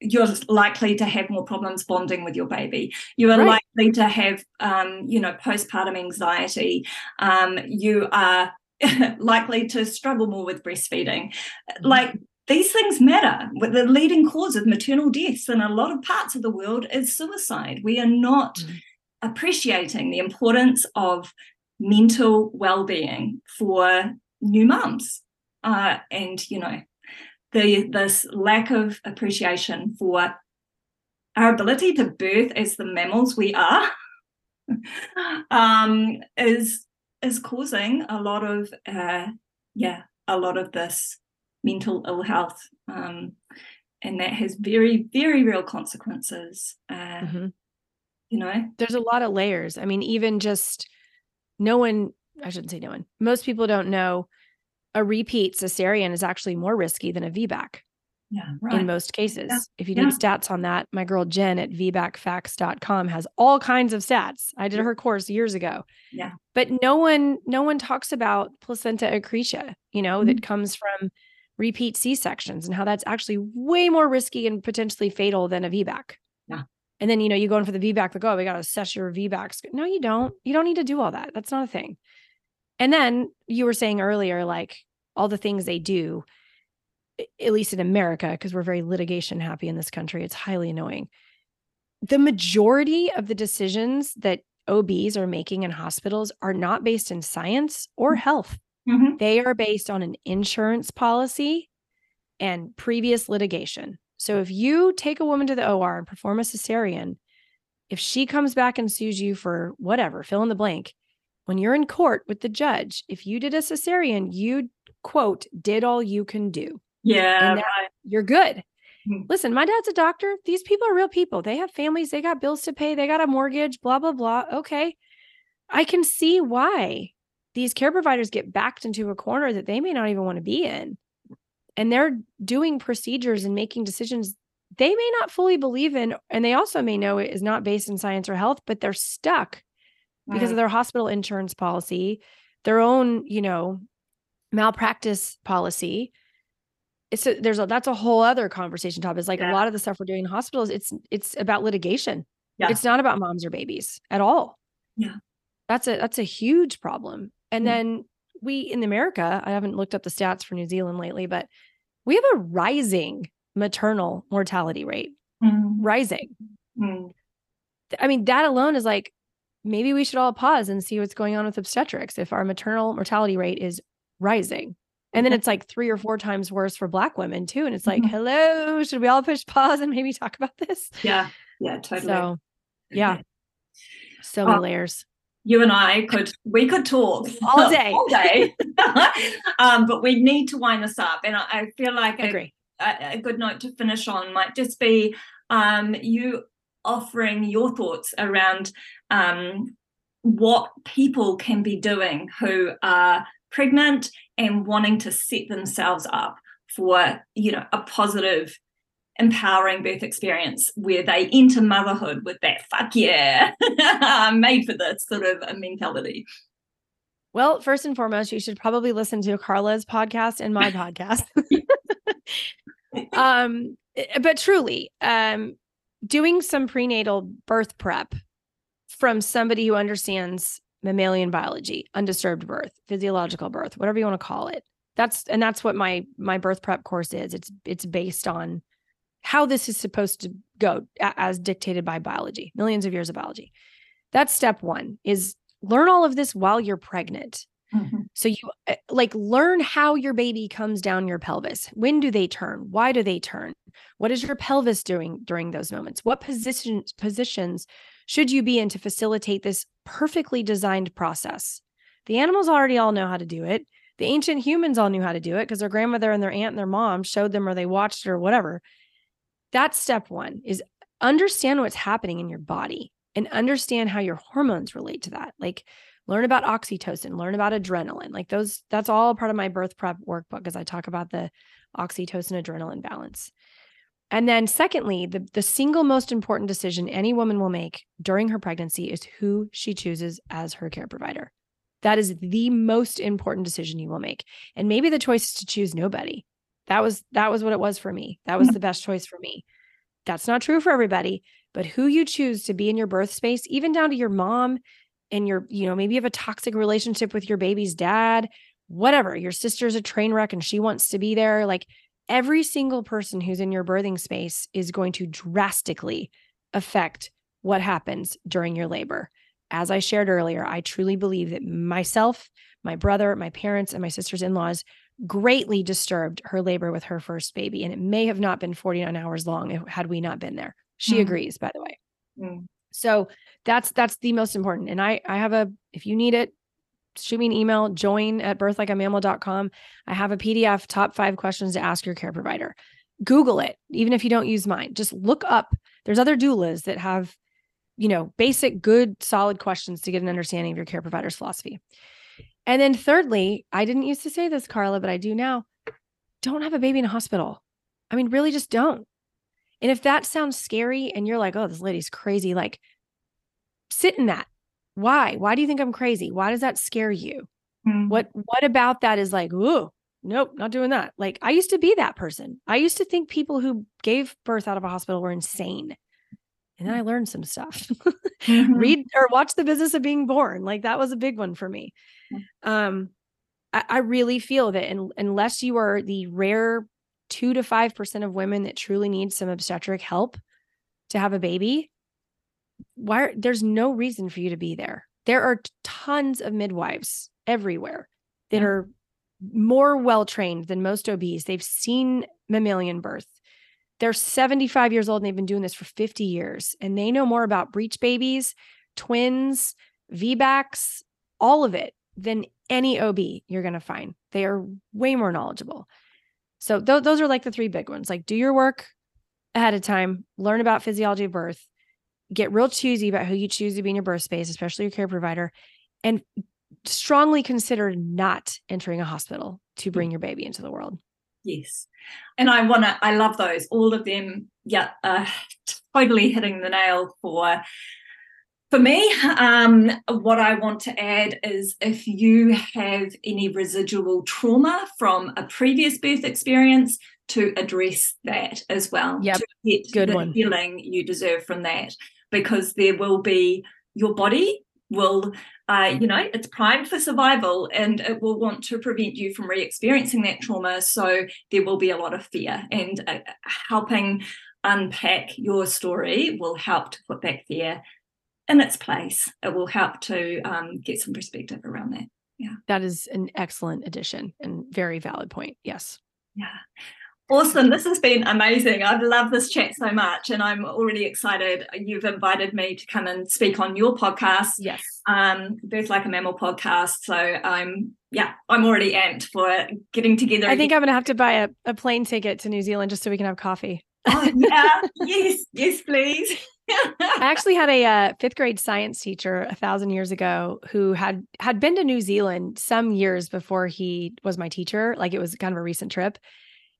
you're likely to have more problems bonding with your baby. You are right. likely to have, um, you know, postpartum anxiety. Um, you are likely to struggle more with breastfeeding. Mm-hmm. Like these things matter. The leading cause of maternal deaths in a lot of parts of the world is suicide. We are not mm-hmm. appreciating the importance of mental well-being for new mums. Uh, and you know, the this lack of appreciation for our ability to birth as the mammals we are um, is is causing a lot of uh, yeah a lot of this mental ill health um, and that has very very real consequences uh, mm-hmm. you know? There's a lot of layers. I mean even just no one i shouldn't say no one most people don't know a repeat cesarean is actually more risky than a vbac yeah, right. in most cases. Yeah. If you need yeah. stats on that, my girl Jen at vbacfacts.com has all kinds of stats. I did her course years ago. Yeah. But no one no one talks about placenta accreta, you know, mm-hmm. that comes from repeat C-sections and how that's actually way more risky and potentially fatal than a VBAC. Yeah. And then, you know, you go in for the VBAC, like, oh, we got to assess your VBACs. No, you don't. You don't need to do all that. That's not a thing. And then you were saying earlier, like all the things they do at least in America, because we're very litigation happy in this country, it's highly annoying. The majority of the decisions that OBs are making in hospitals are not based in science or mm-hmm. health. Mm-hmm. They are based on an insurance policy and previous litigation. So if you take a woman to the OR and perform a cesarean, if she comes back and sues you for whatever, fill in the blank, when you're in court with the judge, if you did a cesarean, you quote, did all you can do. Yeah. Right. You're good. Mm-hmm. Listen, my dad's a doctor. These people are real people. They have families, they got bills to pay, they got a mortgage, blah, blah, blah. Okay. I can see why these care providers get backed into a corner that they may not even want to be in. And they're doing procedures and making decisions they may not fully believe in. And they also may know it is not based in science or health, but they're stuck because of their hospital insurance policy, their own, you know, malpractice policy it's a, there's a that's a whole other conversation topic it's like Yeah. a lot of the stuff we're doing in hospitals it's it's about litigation Yeah. it's not about moms or babies at all Yeah. that's a that's a huge problem and Mm. then we in America I haven't looked up the stats for New Zealand lately but we have a rising maternal mortality rate Mm, rising mm, I mean, that alone is like maybe we should all pause and see what's going on with obstetrics if our maternal mortality rate is rising. And then Mhm. it's like three or four times worse for Black women too. And it's like, Mhm. hello, should we all push pause and maybe talk about this? yeah, yeah, totally. So, yeah, so many layers. you and I could we could talk All day. all day. um, but we need to wind this up, and I, I feel like a, a, a good note to finish on might just be um, you offering your thoughts around um, what people can be doing who are pregnant and wanting to set themselves up for you know a positive empowering birth experience where they enter motherhood with that fuck yeah I'm made for this sort of a mentality Well, first and foremost, you should probably listen to Carla's podcast and my podcast. um, but truly, um, doing some prenatal birth prep from somebody who understands mammalian biology, undisturbed birth, physiological birth, whatever you want to call it. That's and that's what my my birth prep course is. It's it's based on how this is supposed to go as dictated by biology, millions of years of biology. That's step 1 is learn all of this while you're pregnant. So you uh, like learn how your baby comes down your pelvis. When do they turn? Why do they turn? What is your pelvis doing during those moments? What positions positions should you be in to facilitate this perfectly designed process? The animals already all know how to do it. The ancient humans all knew how to do it because their grandmother and their aunt and their mom showed them or they watched it or whatever. That's step 1 is understand what's happening in your body and understand how your hormones relate to that. Like learn about oxytocin, learn about adrenaline. Like those, that's all part of my birth prep workbook as I talk about the oxytocin adrenaline balance. And then secondly, the, the single most important decision any woman will make during her pregnancy is who she chooses as her care provider. That is the most important decision you will make. And maybe the choice is to choose nobody. That was that was what it was for me. That was mm-hmm. the best choice for me. That's not true for everybody, but who you choose to be in your birth space, even down to your mom and your, you know, maybe you have a toxic relationship with your baby's dad, whatever. Your sister's a train wreck and she wants to be there. Like every single person who's in your birthing space is going to drastically affect what happens during your labor. As I shared earlier, I truly believe that myself, my brother, my parents, and my sister's in laws greatly disturbed her labor with her first baby. And it may have not been 49 hours long had we not been there. She Mm. agrees, by the way. Mm. So that's that's the most important. And I I have a if you need it, shoot me an email, join at birthlikeamammal.com. I have a PDF, top five questions to ask your care provider. Google it, even if you don't use mine. Just look up. There's other doulas that have, you know, basic, good, solid questions to get an understanding of your care provider's philosophy. And then thirdly, I didn't used to say this, Carla, but I do now. Don't have a baby in a hospital. I mean, really just don't. And if that sounds scary and you're like, oh, this lady's crazy, like sit in that. Why? Why do you think I'm crazy? Why does that scare you? Mm. What what about that is like, ooh, nope, not doing that. Like I used to be that person. I used to think people who gave birth out of a hospital were insane. And then I learned some stuff. Mhm. Read or watch the business of being born. Like that was a big one for me. Um, I, I really feel that in, unless you are the rare two to five percent of women that truly need some obstetric help to have a baby, why there's no reason for you to be there. There are tons of midwives everywhere that Yeah. are more well trained than most OBs. They've seen mammalian birth. They're 75 years old and they've been doing this for 50 years and they know more about breech babies, twins, VBACs, all of it than any OB you're going to find. They are way more knowledgeable. So th- those are like the three big ones. Like do your work ahead of time, learn about physiology of birth, get real choosy about who you choose to be in your birth space, especially your care provider, and strongly consider not entering a hospital to bring your baby into the world. Yes. And I want to, I love those, all of them. Yeah. Uh, totally hitting the nail for For me, um, what I want to add is if you have any residual trauma from a previous birth experience, to address that as well. Yeah, get good the one. Feeling you deserve from that, because there will be your body will uh, you know it's primed for survival and it will want to prevent you from re-experiencing that trauma. So there will be a lot of fear and uh, helping unpack your story will help to put back fear in its place. It will help to um, get some perspective around that. Yeah. That is an excellent addition and very valid point. Yes. Yeah Awesome. This has been amazing. I've loved this chat so much, and I'm already excited. You've invited me to come and speak on your podcast. Yes. Um, Birth Like a Mammal podcast. So I'm, yeah, I'm already amped for getting together. I think I'm going to have to buy a, a plane ticket to New Zealand just so we can have coffee. oh, yeah. yes. Yes, please. I actually had a uh, fifth grade science teacher a thousand years ago who had had been to New Zealand some years before he was my teacher. Like it was kind of a recent trip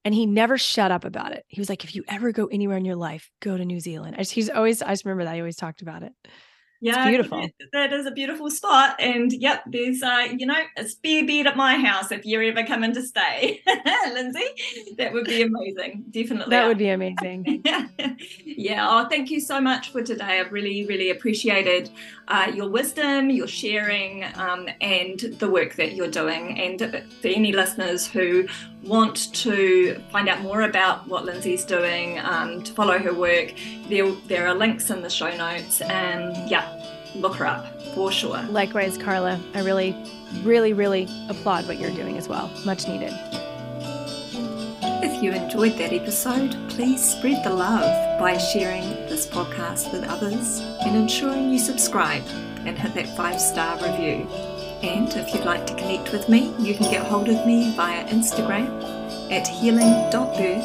and he never shut up about it. He was like, if you ever go anywhere in your life, go to New Zealand. I just, he's always, I just remember that he always talked about it. Yeah, it's beautiful. That is a beautiful spot, and yep, there's uh, you know, a spare bed at my house if you're ever coming to stay, Lindsay. That would be amazing. Definitely, that would be amazing. yeah. Oh, thank you so much for today. I've really, really appreciated uh, your wisdom, your sharing, um, and the work that you're doing. And for any listeners who want to find out more about what Lindsay's doing, um, to follow her work, there there are links in the show notes. And yeah look her up for sure. Likewise, Carla. I really, really, really applaud what you're doing as well. Much needed. If you enjoyed that episode, please spread the love by sharing this podcast with others and ensuring you subscribe and hit that five star review. And if you'd like to connect with me, you can get hold of me via Instagram at healing.birth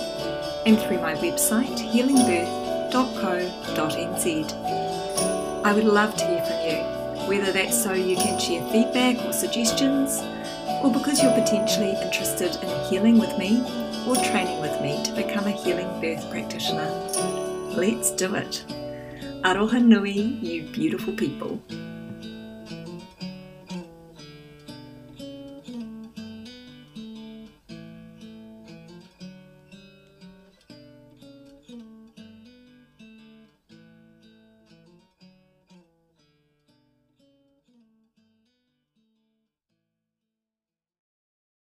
and through my website healingbirth.co.nz. I would love to hear from you, whether that's so you can share feedback or suggestions, or because you're potentially interested in healing with me or training with me to become a healing birth practitioner. Let's do it. Aroha nui, you beautiful people.